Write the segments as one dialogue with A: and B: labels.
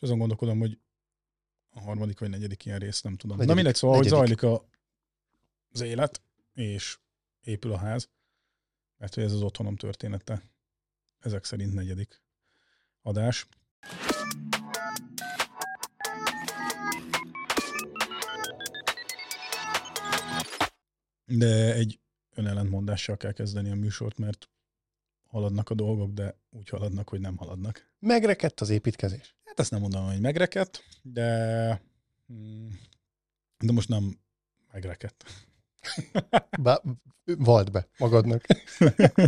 A: És azon gondolkodom, hogy a harmadik vagy negyedik ilyen rész, nem tudom.
B: Negyedik-
A: Na mindegy, szóval, hogy
B: negyedik.
A: zajlik a, az élet, és épül a ház, mert hogy ez az otthonom története. Ezek szerint negyedik adás. De egy önellentmondással kell kezdeni a műsort, mert haladnak a dolgok, de úgy haladnak, hogy nem haladnak.
B: Megrekedt az építkezés.
A: Hát ezt nem mondom, hogy megrekedt, de, mm, de most nem megrekedt.
B: Bá, vald be magadnak.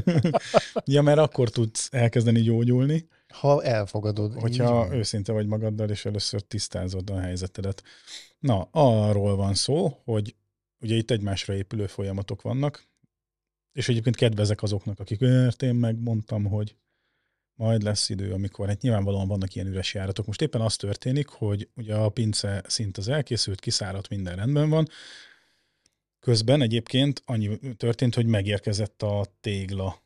A: ja, mert akkor tudsz elkezdeni gyógyulni,
B: Ha elfogadod.
A: hogyha
B: így
A: őszinte vagy magaddal, és először tisztázod a helyzetedet. Na, arról van szó, hogy ugye itt egymásra épülő folyamatok vannak, és egyébként kedvezek azoknak, akik mert én megmondtam, hogy majd lesz idő, amikor, hát nyilvánvalóan vannak ilyen üres járatok. Most éppen az történik, hogy ugye a pince szint az elkészült, kiszáradt, minden rendben van. Közben egyébként annyi történt, hogy megérkezett a tégla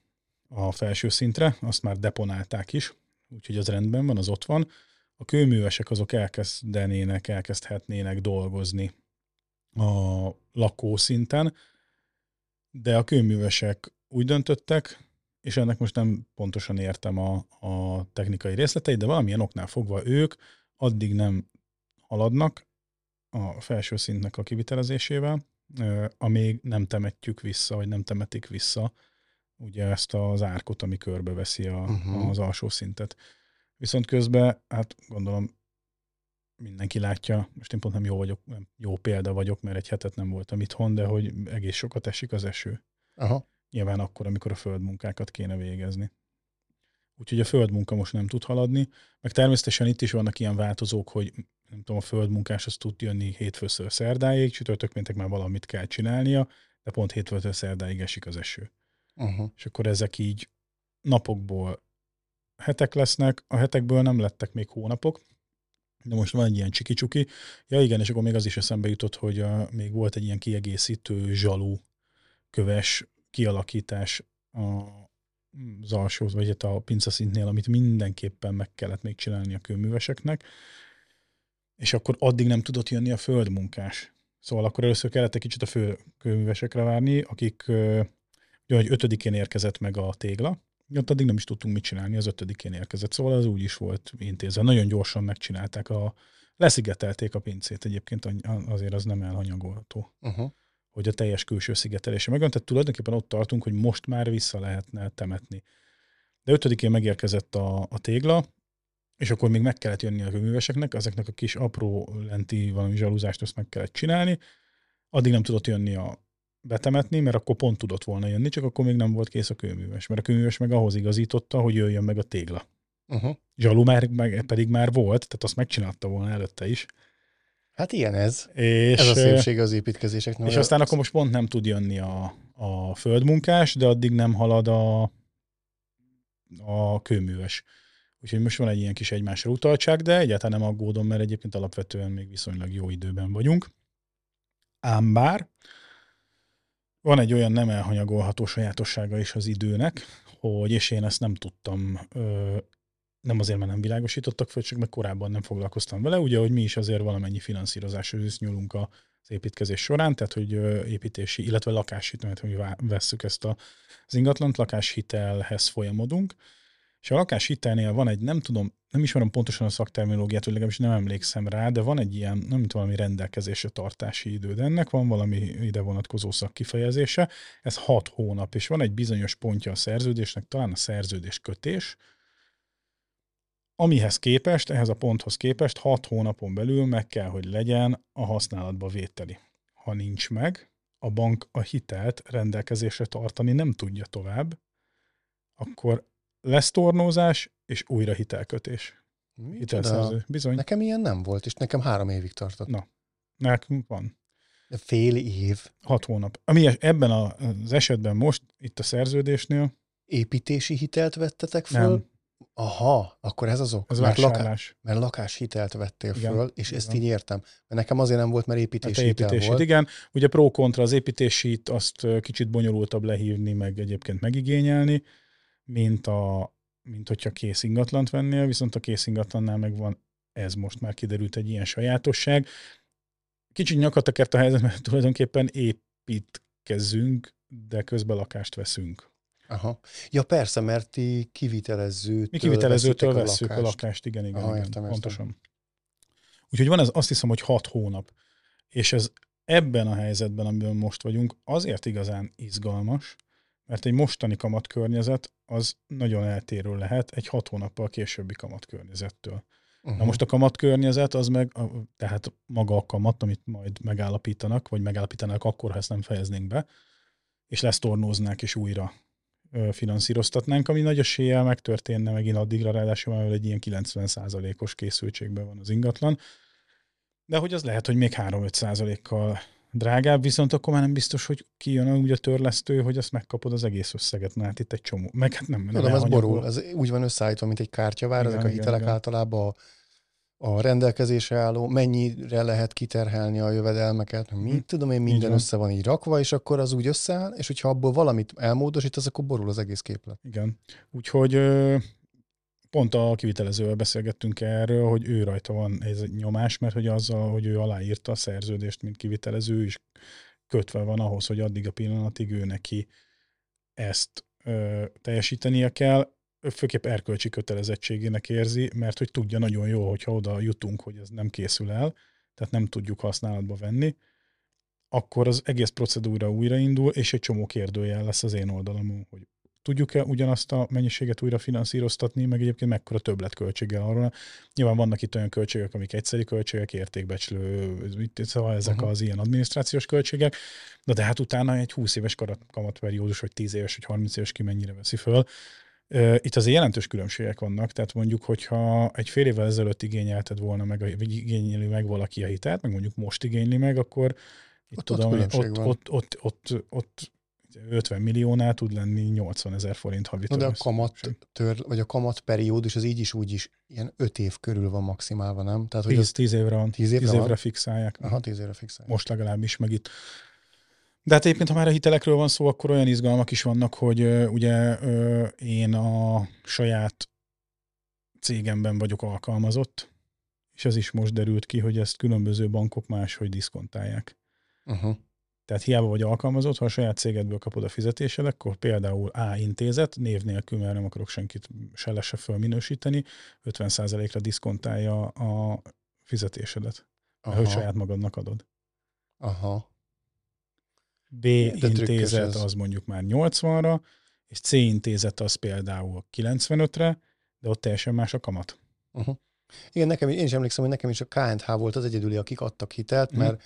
A: a felső szintre, azt már deponálták is, úgyhogy az rendben van, az ott van. A kőművesek azok elkezdenének, elkezdhetnének dolgozni a lakószinten, de a kőművesek úgy döntöttek, és ennek most nem pontosan értem a, a technikai részleteit, de valamilyen oknál fogva ők addig nem haladnak a felső szintnek a kivitelezésével, amíg nem temetjük vissza, vagy nem temetik vissza ugye ezt az árkot, ami körbeveszi a, uh-huh. az alsó szintet. Viszont közben, hát gondolom mindenki látja, most én pont nem jó vagyok, nem jó példa vagyok, mert egy hetet nem voltam itthon, de hogy egész sokat esik az eső.
B: Aha.
A: Nyilván akkor, amikor a földmunkákat kéne végezni. Úgyhogy a földmunka most nem tud haladni, meg természetesen itt is vannak ilyen változók, hogy nem tudom, a földmunkás az tud jönni hétfőször szerdáig, csütörtök péntek már valamit kell csinálnia, de pont hétfőtől szerdáig esik az eső.
B: Uh-huh.
A: És akkor ezek így napokból hetek lesznek, a hetekből nem lettek még hónapok, de most van egy ilyen csiki-csuki. Ja igen, és akkor még az is eszembe jutott, hogy uh, még volt egy ilyen kiegészítő zsalú köves kialakítás a, az alsó, vagy hát a pincaszintnél, amit mindenképpen meg kellett még csinálni a kőműveseknek, és akkor addig nem tudott jönni a földmunkás. Szóval akkor először kellett egy kicsit a fő kőművesekre várni, akik hogy ötödikén érkezett meg a tégla, ott addig nem is tudtunk mit csinálni, az ötödikén érkezett, szóval az úgy is volt intézve. Nagyon gyorsan megcsinálták a, leszigetelték a pincét egyébként, azért az nem elhanyagolható
B: Uh-huh.
A: hogy a teljes külső szigetelése megvan, tehát tulajdonképpen ott tartunk, hogy most már vissza lehetne temetni. De ötödikén megérkezett a, a tégla, és akkor még meg kellett jönni a műveseknek, ezeknek a kis apró lenti valami zsalúzást azt meg kellett csinálni, addig nem tudott jönni a betemetni, mert akkor pont tudott volna jönni, csak akkor még nem volt kész a kőműves, mert a kőműves meg ahhoz igazította, hogy jöjjön meg a tégla.
B: Uh-huh.
A: Zsalú már, meg, pedig már volt, tehát azt megcsinálta volna előtte is.
B: Hát ilyen ez.
A: És,
B: Ez a szépség az építkezéseknek.
A: és aztán akkor most pont nem tud jönni a, a földmunkás, de addig nem halad a, a kőműves. Úgyhogy most van egy ilyen kis egymásra utaltság, de egyáltalán nem aggódom, mert egyébként alapvetően még viszonylag jó időben vagyunk. Ám bár van egy olyan nem elhanyagolható sajátossága is az időnek, hogy, és én ezt nem tudtam, nem azért, mert nem világosítottak föl, csak meg korábban nem foglalkoztam vele, ugye, hogy mi is azért valamennyi finanszírozáshoz is nyúlunk az építkezés során, tehát hogy építési, illetve lakáshitel, hogy vá- vesszük ezt a, az ingatlant, lakáshitelhez folyamodunk, és a lakáshitelnél van egy, nem tudom, nem ismerem pontosan a szakterminológiát, hogy legalábbis nem emlékszem rá, de van egy ilyen, nem mint valami rendelkezésre tartási idő, de ennek van valami ide vonatkozó szakkifejezése, ez hat hónap, és van egy bizonyos pontja a szerződésnek, talán a szerződés kötés, amihez képest, ehhez a ponthoz képest hat hónapon belül meg kell, hogy legyen a használatba vételi. Ha nincs meg, a bank a hitelt rendelkezésre tartani nem tudja tovább, akkor lesz tornózás és újra hitelkötés.
B: Micsoda?
A: Hitelszerző. Bizony.
B: Nekem ilyen nem volt, és nekem három évig tartott.
A: Na. Nekünk van.
B: De fél év
A: Hat hónap. Ami ebben a- az esetben most, itt a szerződésnél,
B: építési hitelt vettetek föl?
A: nem,
B: Aha, akkor ez az ok.
A: ez
B: mert, laká-
A: vásárlás.
B: mert lakáshitelt vettél
A: Igen,
B: föl, és
A: így
B: ezt így értem. Mert nekem azért nem volt, mert
A: Hát
B: építési
A: a
B: hitel
A: építését,
B: volt.
A: igen. Ugye pro-kontra az építésít, azt kicsit bonyolultabb lehívni, meg egyébként megigényelni, mint, a, mint hogyha kész ingatlant vennél, viszont a kész ingatlannál meg van ez most már kiderült egy ilyen sajátosság. Kicsit nyakatakert a helyzet, mert tulajdonképpen építkezzünk, de közben lakást veszünk.
B: Aha. Ja persze, mert ti kivitelezőtől
A: Mi kivitelezőtől vesszük a lakást, a lakást igen, igen,
B: Aha,
A: igen
B: értem, értem.
A: pontosan. Úgyhogy van ez, azt hiszem, hogy hat hónap. És ez ebben a helyzetben, amiben most vagyunk, azért igazán izgalmas, mert egy mostani kamatkörnyezet az nagyon eltérő lehet egy hat hónappal későbbi kamatkörnyezettől. Uh-huh. Na most a kamatkörnyezet az meg, a, tehát maga a kamat, amit majd megállapítanak, vagy megállapítanak akkor, ha ezt nem fejeznénk be, és lesztornóznák és újra ö, finanszíroztatnánk, ami nagy eséllyel megtörténne megint addigra, ráadásul már egy ilyen 90%-os készültségben van az ingatlan. De hogy az lehet, hogy még 3-5%-kal drágább, viszont akkor már nem biztos, hogy kijön úgy a törlesztő, hogy azt megkapod az egész összeget, mert itt egy csomó. Meg hát nem, nem
B: Tudom, ez borul. Ez úgy van összeállítva, mint egy kártyavár,
A: Igen,
B: ezek a
A: igen,
B: hitelek
A: igen.
B: általában a, a rendelkezésre álló, mennyire lehet kiterhelni a jövedelmeket, mit
A: Hm.
B: tudom én, minden
A: van.
B: össze van így rakva, és akkor az úgy összeáll, és hogyha abból valamit elmódosítasz, akkor borul az egész képlet.
A: Igen. Úgyhogy pont a kivitelezővel beszélgettünk erről, hogy ő rajta van ez egy nyomás, mert hogy azzal, hogy ő aláírta a szerződést, mint kivitelező, és kötve van ahhoz, hogy addig a pillanatig ő neki ezt ö, teljesítenie kell, főképp erkölcsi kötelezettségének érzi, mert hogy tudja nagyon jó, hogyha oda jutunk, hogy ez nem készül el, tehát nem tudjuk használatba venni, akkor az egész procedúra újraindul, és egy csomó kérdőjel lesz az én oldalamon, hogy tudjuk-e ugyanazt a mennyiséget újra finanszíroztatni, meg egyébként mekkora többletköltséggel arról. Nyilván vannak itt olyan költségek, amik egyszeri költségek, értékbecslő, szóval ezek uh-huh. az ilyen adminisztrációs költségek, de, de hát utána egy 20 éves kamatperiódus, vagy 10 éves, vagy 30 éves ki mennyire veszi föl. Itt azért jelentős különbségek vannak, tehát mondjuk, hogyha egy fél évvel ezelőtt igényelted volna meg, vagy igényeli meg valaki a hitelt, meg mondjuk most igényli meg, akkor itt
B: Ott-
A: tudom, ott, ott, ott, ott, ott, ott 50 milliónál tud lenni 80 ezer forint havi
B: de a kamat tör, vagy a kamat periódus az így is úgy is ilyen öt év körül van maximálva, nem? Tehát, hogy
A: 10,
B: az
A: 10 évre van.
B: 10 évre
A: 10 évre
B: van?
A: fixálják.
B: Aha, tíz évre fixál.
A: Most legalábbis meg itt. De hát egyébként, ha már a hitelekről van szó, akkor olyan izgalmak is vannak, hogy ö, ugye ö, én a saját cégemben vagyok alkalmazott, és ez is most derült ki, hogy ezt különböző bankok máshogy diszkontálják.
B: Uh-huh. Tehát
A: hiába vagy alkalmazott, ha a saját cégedből kapod a fizetésed, akkor például A intézet, név nélkül, mert nem akarok senkit se le se fölminősíteni, 50%-ra diszkontálja a fizetésedet, mert hogy
B: Aha,
A: saját magadnak adod.
B: aha.
A: B
B: De
A: intézet az mondjuk már 80-ra, és C intézet az például 95-re, de ott teljesen más a kamat.
B: Uh-huh. Igen, nekem, én is emlékszem, hogy nekem is a KNH volt az egyedüli, akik adtak hitelt,
A: Mhm.
B: mert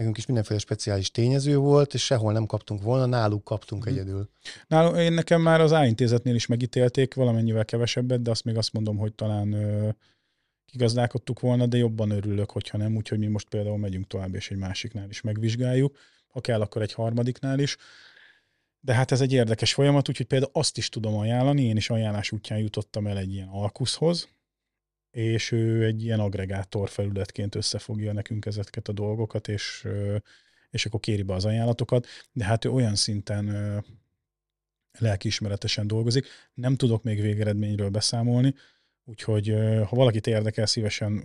B: nekünk is mindenféle speciális tényező volt, és sehol nem kaptunk volna, náluk kaptunk
A: Mhm.
B: egyedül.
A: Nálunk, én nekem már az A intézetnél is megítélték valamennyivel kevesebbet, de azt még azt mondom, hogy talán ö, kigazdálkodtuk volna, de jobban örülök, hogyha nem, úgyhogy mi most például megyünk tovább, és egy másiknál is megvizsgáljuk, ha kell, akkor egy harmadiknál is. De hát ez egy érdekes folyamat, úgyhogy például azt is tudom ajánlani, én is ajánlás útján jutottam el egy ilyen alkuszhoz, és ő egy ilyen agregátor felületként összefogja nekünk ezeket a dolgokat, és, és akkor kéri be az ajánlatokat, de hát ő olyan szinten lelkiismeretesen dolgozik. Nem tudok még végeredményről beszámolni, úgyhogy ha valakit érdekel, szívesen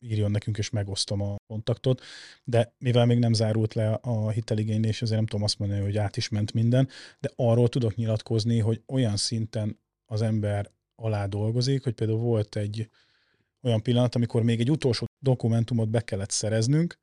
A: írjon nekünk, és megosztom a kontaktot, de mivel még nem zárult le a hiteligénylés, azért nem tudom azt mondani, hogy át is ment minden, de arról tudok nyilatkozni, hogy olyan szinten az ember alá dolgozik, hogy például volt egy olyan pillanat, amikor még egy utolsó dokumentumot be kellett szereznünk,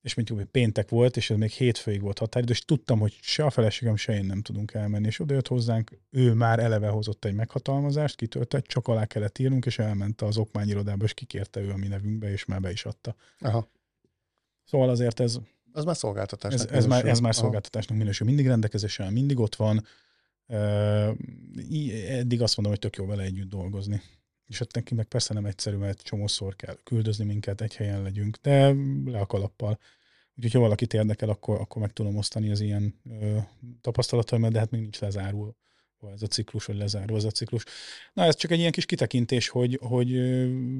A: és mint hogy péntek volt, és ez még hétfőig volt határidő, és tudtam, hogy se a feleségem, se én nem tudunk elmenni, és oda jött hozzánk, ő már eleve hozott egy meghatalmazást, kitöltött, csak alá kellett írnunk, és elment az okmányirodába, és kikérte ő a mi nevünkbe, és már be is adta.
B: Aha.
A: Szóval azért ez,
B: Az már szolgáltatás.
A: ez, ez, már, ez már szolgáltatásnak minősül. Mindig rendelkezésen, mindig ott van. Í- Eddig azt mondom, hogy tök jó vele együtt dolgozni. És ott neki meg persze nem egyszerű, mert csomószor kell küldözni minket, egy helyen legyünk, de le a kalappal. Úgyhogy ha valakit érdekel, akkor, akkor meg tudom osztani az ilyen ö, tapasztalataimat, de hát még nincs lezárul ez a ciklus, vagy lezárva ez a ciklus. Na, ez csak egy ilyen kis kitekintés, hogy, hogy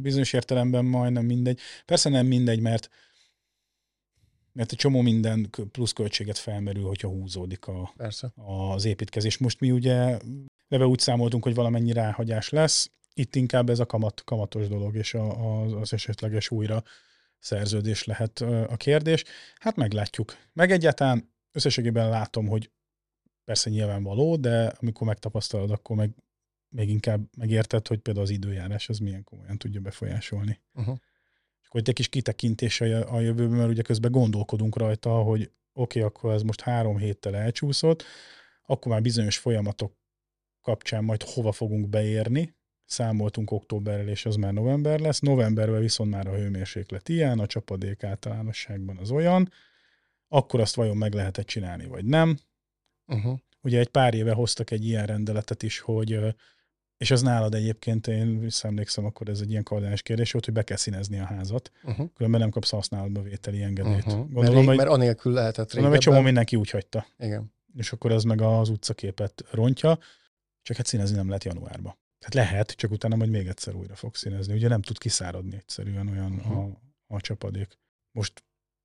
A: bizonyos értelemben majdnem mindegy. Persze nem mindegy, mert mert egy csomó minden kö- plusz költséget felmerül, hogyha húzódik a,
B: Persze.
A: az építkezés. Most mi ugye leve úgy számoltunk, hogy valamennyi ráhagyás lesz, Itt inkább ez a kamat, kamatos dolog, és a, a, az esetleges újra szerződés lehet a kérdés. Hát meglátjuk. Meg egyáltalán összességében látom, hogy persze nyilvánvaló, de amikor megtapasztalod, akkor meg még inkább megérted, hogy például az időjárás az milyen komolyan tudja befolyásolni. Uh-huh. És akkor egy kis kitekintés a jövőben, mert ugye közben gondolkodunk rajta, hogy oké, okay, akkor ez most három héttel elcsúszott, akkor már bizonyos folyamatok kapcsán majd hova fogunk beérni, számoltunk októberrel, és az már november lesz. Novemberben viszont már a hőmérséklet ilyen, a csapadék általánosságban az olyan, akkor azt vajon meg lehetett csinálni, vagy nem. Uh-huh. Ugye egy pár éve hoztak egy ilyen rendeletet is, hogy és az nálad egyébként, én visszaemlékszem, akkor ez egy ilyen kardinális kérdés volt, hogy be kell színezni a házat, uh-huh. különben nem kapsz használatba vételi engedélyt. Uh-huh.
B: Gondolom, mert, rég, mert anélkül lehetett
A: régebben. egy csomó mindenki úgy hagyta.
B: Igen.
A: És akkor ez meg az utcaképet rontja, csak hát színezni nem lehet januárba. Tehát lehet, csak utána majd még egyszer újra fog színezni. Ugye nem tud kiszáradni egyszerűen olyan uh-huh. a, a csapadék. Most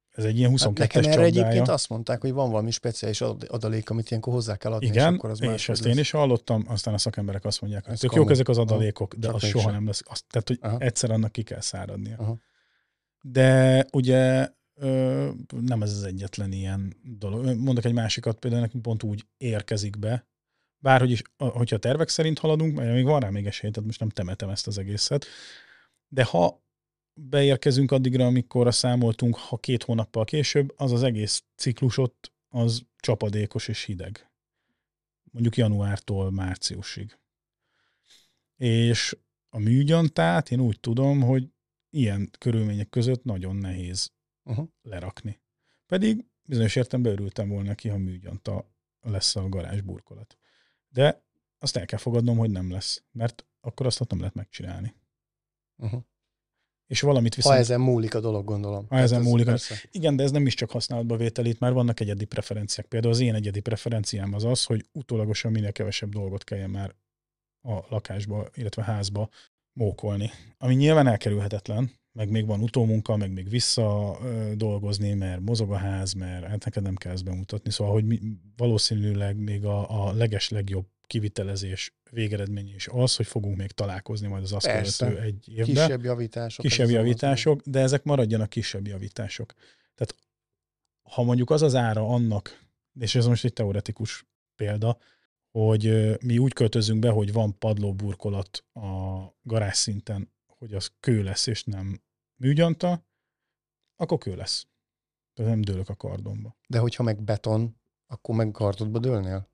A: ez egy ilyen 22-es hát
B: Nekem erre egyébként azt mondták, hogy van valami speciális adalék, amit ilyenkor hozzá kell adni,
A: Igen,
B: és akkor az
A: és ezt lesz. én is hallottam, aztán a szakemberek azt mondják, hogy tök jók ezek az adalékok, de az soha sem. nem lesz. Azt, tehát, hogy Aha. egyszer annak ki kell száradnia. Aha. De ugye ö, nem ez az egyetlen ilyen dolog. Mondok egy másikat, például nekünk pont úgy érkezik be, bárhogy is, hogyha tervek szerint haladunk, mert még van rá még esély, tehát most nem temetem ezt az egészet, de ha beérkezünk addigra, amikor számoltunk, ha két hónappal később, az az egész ciklus ott az csapadékos és hideg. Mondjuk januártól márciusig. És a műgyantát én úgy tudom, hogy ilyen körülmények között nagyon nehéz uh-huh. lerakni. Pedig bizonyos értelemben örültem volna neki, ha műgyanta lesz a garázs burkolat. De azt el kell fogadnom, hogy nem lesz, mert akkor azt ott nem lehet megcsinálni. Uh-huh és valamit
B: viszont... Ha ezen múlik a dolog, gondolom.
A: Ha ezen múlik. Persze. Igen, de ez nem is csak használatba vételít, már vannak egyedi preferenciák. Például az én egyedi preferenciám az az, hogy utólagosan minél kevesebb dolgot kelljen már a lakásba, illetve házba mókolni. Ami nyilván elkerülhetetlen, meg még van utómunka, meg még vissza dolgozni, mert mozog a ház, mert hát neked nem kell ezt bemutatni. Szóval, hogy mi, valószínűleg még a, a leges legjobb kivitelezés végeredmény is az, hogy fogunk még találkozni majd az azt Persze. követő egy évben.
B: Kisebb javítások.
A: Kisebb javítások, de ezek maradjanak kisebb javítások. Tehát ha mondjuk az az ára annak, és ez most egy teoretikus példa, hogy mi úgy költözünk be, hogy van padlóburkolat a garázs szinten, hogy az kő lesz, és nem műgyanta, akkor kő lesz. Tehát nem dőlök a kardomba.
B: De hogyha meg beton, akkor meg kardodba dőlnél?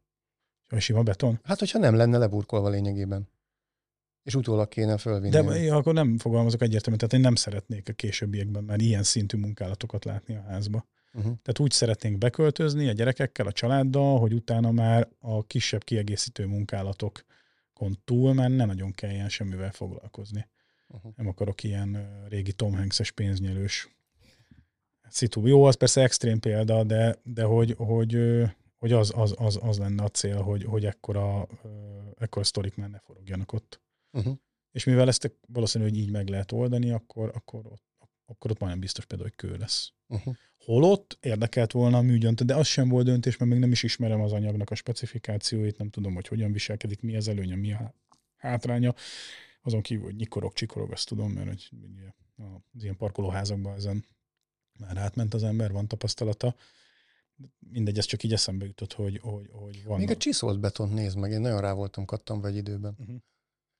A: A sima beton?
B: Hát, hogyha nem lenne leburkolva lényegében. És utólag kéne fölvinni.
A: De én akkor nem fogalmazok egyértelműen, tehát én nem szeretnék a későbbiekben már ilyen szintű munkálatokat látni a házba. Uh-huh. Tehát úgy szeretnénk beköltözni a gyerekekkel, a családdal, hogy utána már a kisebb kiegészítő munkálatokon túl már nem nagyon kelljen semmivel foglalkozni. Uh-huh. Nem akarok ilyen régi Tom Hanks-es pénznyelős szitu. Jó, az persze extrém példa, de, de hogy, hogy hogy az, az, az, az lenne a cél, hogy, hogy ekkora, ekkora sztorik már ne forogjanak ott. Uh-huh. És mivel ezt valószínű, hogy így meg lehet oldani, akkor, akkor, ott, akkor ott majdnem biztos például, hogy kő lesz. Uh-huh. Holott érdekelt volna a műgyant, de az sem volt döntés, mert még nem is ismerem az anyagnak a specifikációit, nem tudom, hogy hogyan viselkedik, mi az előnye, mi a hátránya. Azon kívül, hogy nyikorog, csikorog, azt tudom, mert hogy az ilyen parkolóházakban ezen már átment az ember, van tapasztalata mindegy, ez csak így eszembe jutott, hogy, hogy, hogy van.
B: Még a csiszolt betont nézd meg, én nagyon rá voltam kattam egy időben. Uh-huh.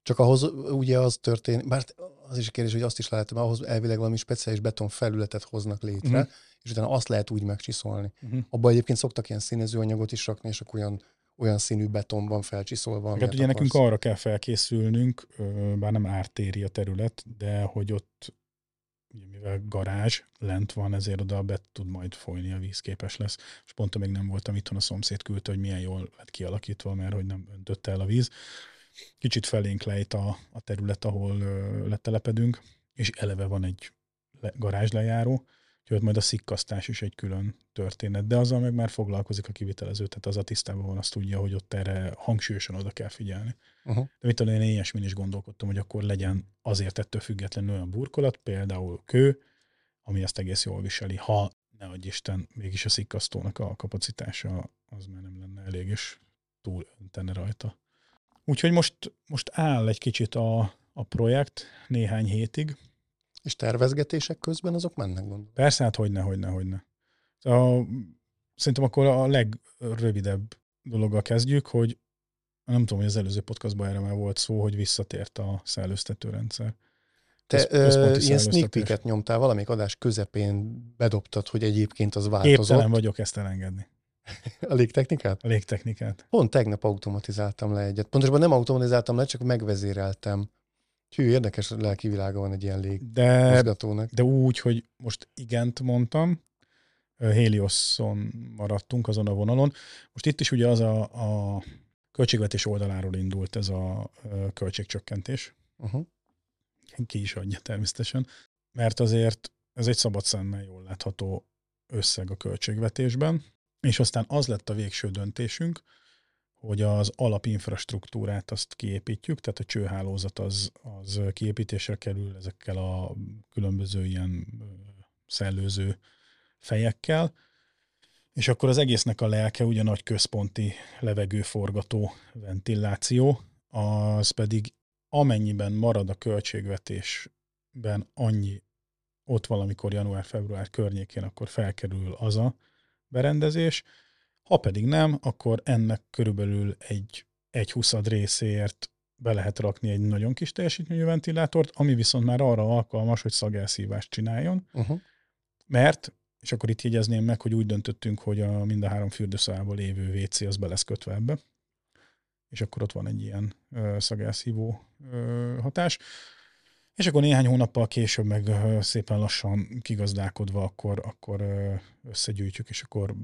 B: Csak ahhoz ugye az történik, bár az is a kérdés, hogy azt is lehet, mert ahhoz elvileg valami speciális beton felületet hoznak létre, uh-huh. és utána azt lehet úgy megcsiszolni. Uh-huh. Abban egyébként szoktak ilyen színezőanyagot is rakni, és akkor olyan, olyan színű beton van felcsiszolva.
A: Hát ugye akarsz. nekünk arra kell felkészülnünk, bár nem ártéri a terület, de hogy ott ugye mivel garázs lent van, ezért oda be tud majd folyni, a víz képes lesz. És pont még nem voltam itthon, a szomszéd küldte, hogy milyen jól lett kialakítva, mert hogy nem öntötte el a víz. Kicsit felénk lejt a, a terület, ahol ö, letelepedünk, és eleve van egy le, garázslejáró, Úgyhogy majd a szikkasztás is egy külön történet, de azzal meg már foglalkozik a kivitelező, tehát az a tisztában van, azt tudja, hogy ott erre hangsúlyosan oda kell figyelni. Uh-huh. De mit tudom, én ilyesmin is gondolkodtam, hogy akkor legyen azért ettől függetlenül olyan burkolat, például kő, ami ezt egész jól viseli, ha ne adj Isten, mégis a szikkasztónak a kapacitása az már nem lenne elég, és túl öntene rajta. Úgyhogy most, most áll egy kicsit a, a projekt néhány hétig.
B: És tervezgetések közben azok mennek, gondolom?
A: Persze, hát hogyne, hogyne, hogyne. A, szerintem akkor a legrövidebb dologgal kezdjük, hogy nem tudom, hogy az előző podcastban erre már volt szó, hogy visszatért a szellőztető rendszer.
B: Te ö, ilyen sneak peek nyomtál, valamelyik adás közepén bedobtad, hogy egyébként az változott.
A: Képtelen vagyok ezt elengedni.
B: A légtechnikát?
A: A légtechnikát.
B: Pont tegnap automatizáltam le egyet. Pontosabban nem automatizáltam le, csak megvezéreltem. Hű, érdekes lelki világa van egy ilyen légmozgatónak.
A: De, de úgy, hogy most igent mondtam, Helioson maradtunk azon a vonalon. Most itt is ugye az a, a költségvetés oldaláról indult ez a költségcsökkentés. Uh-huh. Ki is adja természetesen. Mert azért ez egy szabad szemmel jól látható összeg a költségvetésben, és aztán az lett a végső döntésünk, hogy az alapinfrastruktúrát azt kiépítjük, tehát a csőhálózat az, az kiépítésre kerül ezekkel a különböző ilyen szellőző fejekkel, és akkor az egésznek a lelke ugye nagy központi levegőforgató ventiláció, az pedig amennyiben marad a költségvetésben annyi, ott valamikor január-február környékén, akkor felkerül az a berendezés, ha pedig nem, akkor ennek körülbelül egy, egy huszad részéért be lehet rakni egy nagyon kis teljesítményű ventilátort, ami viszont már arra alkalmas, hogy szagelszívást csináljon, uh-huh. mert és akkor itt jegyezném meg, hogy úgy döntöttünk, hogy a mind a három fürdőszobában lévő WC az be lesz kötve ebbe, és akkor ott van egy ilyen ö, szagelszívó ö, hatás. És akkor néhány hónappal később meg ö, szépen lassan kigazdálkodva, akkor, akkor ö, összegyűjtjük, és akkor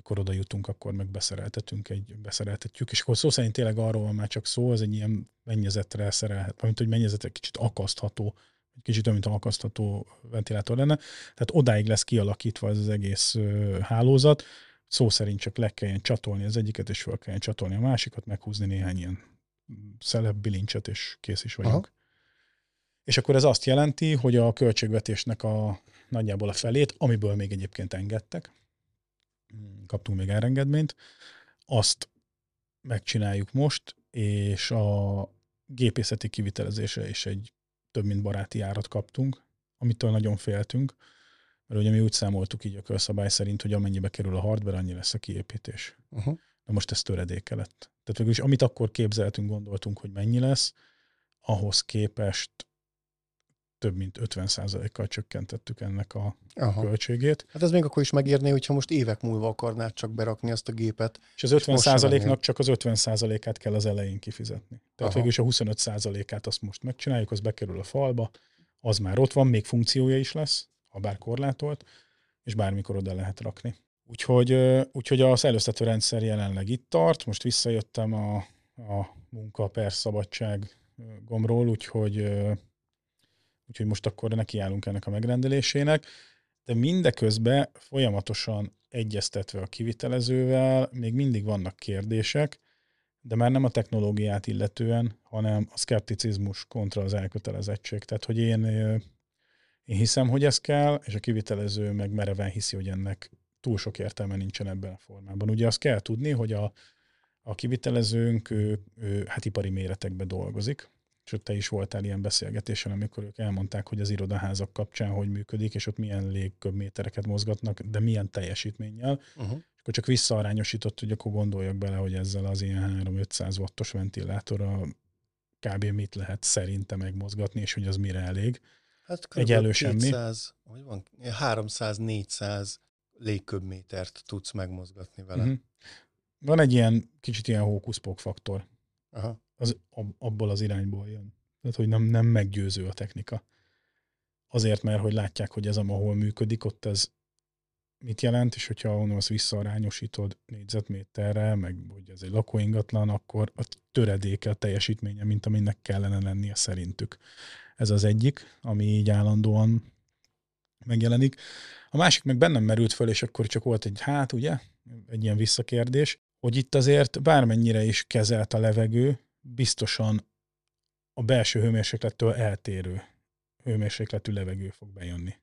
A: amikor oda jutunk, akkor meg beszereltetünk egy, beszereltetjük, és akkor szó szerint tényleg arról van már csak szó, ez egy ilyen mennyezetre szerelhet, mint hogy mennyezet egy kicsit akasztható kicsit olyan, mint akasztható ventilátor lenne. Tehát odáig lesz kialakítva ez az egész hálózat, szó szerint csak le kelljen csatolni az egyiket, és fel kelljen csatolni a másikat, meghúzni néhány ilyen szelebb bilincset, és kész is vagyunk. Aha. És akkor ez azt jelenti, hogy a költségvetésnek a nagyjából a felét, amiből még egyébként engedtek, kaptunk még elengedményt, azt megcsináljuk most, és a gépészeti kivitelezése is egy több mint baráti árat kaptunk, amitől nagyon féltünk, mert ugye mi úgy számoltuk így a körszabály szerint, hogy amennyibe kerül a hardware, annyi lesz a kiépítés. Uh-huh. Na most ez töredéke lett. Tehát végülis amit akkor képzeltünk, gondoltunk, hogy mennyi lesz, ahhoz képest több mint 50%-kal csökkentettük ennek a Aha. költségét.
B: Hát ez még akkor is megérné, hogyha most évek múlva akarnád csak berakni azt a gépet.
A: És az 50%-nak csak az 50%-át kell az elején kifizetni. Tehát végül is a 25%-át azt most megcsináljuk, az bekerül a falba, az már ott van, még funkciója is lesz, ha bár korlátolt, és bármikor oda lehet rakni. Úgyhogy, úgyhogy a szellőztető rendszer jelenleg itt tart, most visszajöttem a, a munka per szabadság gomról, úgyhogy úgyhogy most akkor nekiállunk ennek a megrendelésének, de mindeközben folyamatosan egyeztetve a kivitelezővel, még mindig vannak kérdések, de már nem a technológiát illetően, hanem a szkepticizmus kontra az elkötelezettség. Tehát, hogy én, én hiszem, hogy ez kell, és a kivitelező meg mereven hiszi, hogy ennek túl sok értelme nincsen ebben a formában. Ugye azt kell tudni, hogy a, a kivitelezőnk, ő, ő, hát ipari méretekben dolgozik, ott te is voltál ilyen beszélgetésen, amikor ők elmondták, hogy az irodaházak kapcsán hogy működik, és ott milyen légköbmétereket mozgatnak, de milyen teljesítménnyel. Uh-huh. És akkor csak visszaarányosított, hogy akkor gondoljak bele, hogy ezzel az ilyen 3-500 wattos ventilátorra kb. mit lehet szerinte megmozgatni, és hogy az mire elég.
B: Hát Egyelő semmi. hogy van, 300-400 légköbmétert tudsz megmozgatni vele. Uh-huh.
A: Van egy ilyen kicsit ilyen hókuszpok faktor. Aha az abból az irányból jön. Tehát, hogy nem, nem meggyőző a technika. Azért, mert hogy látják, hogy ez ahol működik, ott ez mit jelent, és hogyha onnan azt visszaarányosítod négyzetméterre, meg hogy ez egy lakóingatlan, akkor a töredéke a teljesítménye, mint aminek kellene lennie szerintük. Ez az egyik, ami így állandóan megjelenik. A másik meg bennem merült föl, és akkor csak volt egy hát, ugye, egy ilyen visszakérdés, hogy itt azért bármennyire is kezelt a levegő, biztosan a belső hőmérséklettől eltérő hőmérsékletű levegő fog bejönni.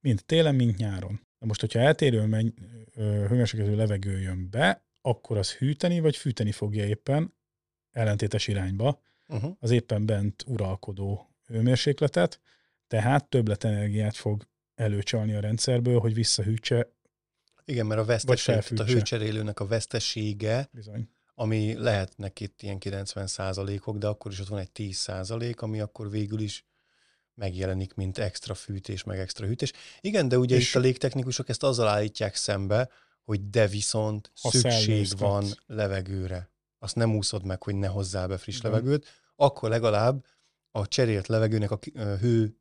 A: Mind télen, mind nyáron. De most, hogyha eltérő menny, hőmérsékletű levegő jön be, akkor az hűteni vagy fűteni fogja éppen ellentétes irányba, uh-huh. az éppen bent uralkodó hőmérsékletet, tehát többletenergiát fog előcsalni a rendszerből, hogy visszahűtse.
B: Igen, mert a veszteség, a hőcserélőnek a vesztesége, Bizony. Ami lehetnek itt ilyen 90 százalékok, de akkor is ott van egy 10 százalék, ami akkor végül is megjelenik, mint extra fűtés, meg extra hűtés. Igen, de ugye és itt a légtechnikusok ezt azzal állítják szembe, hogy de viszont szükség van levegőre. Azt nem úszod meg, hogy ne hozzá be friss de. levegőt, akkor legalább a cserélt levegőnek a hő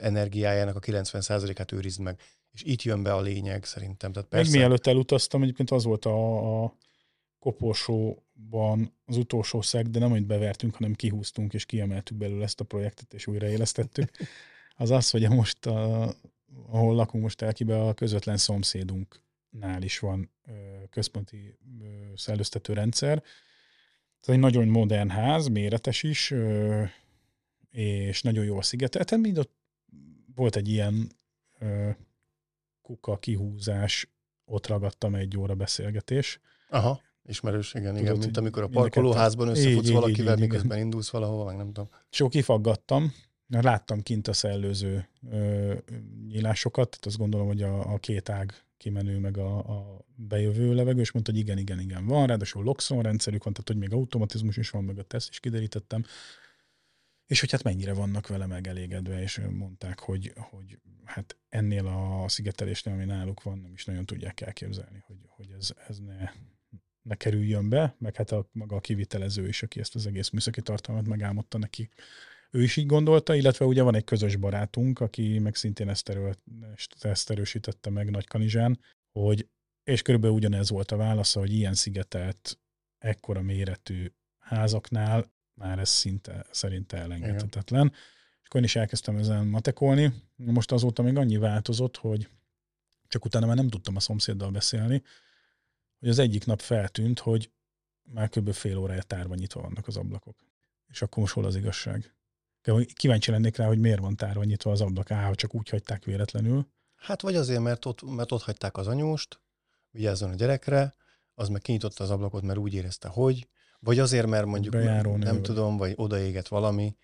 B: energiájának a 90%-át őrizd meg. És itt jön be a lényeg szerintem. Tehát
A: persze... Meg mielőtt elutaztam, egyébként az volt a, a koporsóban az utolsó szeg, de nem hogy bevertünk, hanem kihúztunk és kiemeltük belőle ezt a projektet, és újraélesztettük. Az az, hogy most, a, ahol lakunk most elkibe, a közvetlen szomszédunknál is van ö, központi ö, szellőztető rendszer. Ez egy nagyon modern ház, méretes is, ö, és nagyon jól szigeteltem, mind ott volt egy ilyen ö, kuka kihúzás, ott ragadtam egy óra beszélgetés.
B: Aha, ismerős, igen, Tudod, igen, mint amikor a parkolóházban összefutsz így, valakivel, így, miközben igen. indulsz valahova, meg nem tudom.
A: És akkor kifaggattam, láttam kint a szellőző ö, nyílásokat, tehát azt gondolom, hogy a, a két ág kimenő, meg a, a bejövő levegő, és mondta, hogy igen, igen, igen, van, ráadásul Loxon rendszerük van, tehát hogy még automatizmus is van, meg a teszt is kiderítettem és hogy hát mennyire vannak vele megelégedve, és mondták, hogy, hogy hát ennél a szigetelésnél, ami náluk van, nem is nagyon tudják elképzelni, hogy, hogy ez, ez ne, ne kerüljön be, meg hát a, maga a kivitelező is, aki ezt az egész műszaki tartalmat megálmodta neki, ő is így gondolta, illetve ugye van egy közös barátunk, aki meg szintén ezt, erő, ezt erősítette meg Nagy Kanizsán, hogy, és körülbelül ugyanez volt a válasza, hogy ilyen szigetelt, ekkora méretű házaknál már ez szinte szerinte elengedhetetlen. Igen. És akkor én is elkezdtem ezen matekolni. Most azóta még annyi változott, hogy csak utána már nem tudtam a szomszéddal beszélni, hogy az egyik nap feltűnt, hogy már kb. fél órája tárva nyitva vannak az ablakok. És akkor most hol az igazság? Kíváncsi lennék rá, hogy miért van tárva nyitva az ablak, á, ha csak úgy hagyták véletlenül.
B: Hát vagy azért, mert ott, mert ott hagyták az anyóst, vigyázzon a gyerekre, az meg kinyitotta az ablakot, mert úgy érezte, hogy, vagy azért, mert mondjuk Bejáró nem tudom, vagy odaéget valami,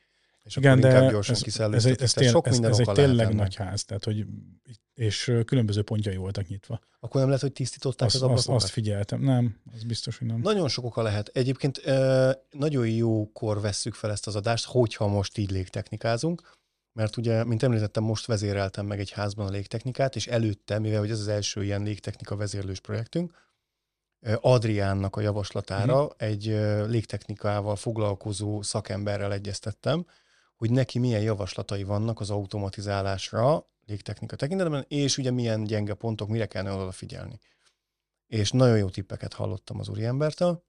B: és Igen, gyorsan ez, ez, egy, ez, tél,
A: sok ez, ez egy tényleg nagy ház, tehát hogy, és különböző pontjai voltak nyitva.
B: Akkor nem lehet, hogy tisztították
A: azt,
B: az ablakokat?
A: Azt, azt figyeltem, nem, az biztos, hogy nem.
B: Nagyon sok oka lehet. Egyébként nagyon jókor vesszük fel ezt az adást, hogyha most így légtechnikázunk, mert ugye, mint említettem, most vezéreltem meg egy házban a légtechnikát, és előtte, mivel hogy ez az első ilyen légtechnika vezérlős projektünk, Adriánnak a javaslatára uh-huh. egy légtechnikával foglalkozó szakemberrel egyeztettem, hogy neki milyen javaslatai vannak az automatizálásra légtechnika tekintetben, és ugye milyen gyenge pontok, mire kellene odafigyelni. És nagyon jó tippeket hallottam az úriembertől,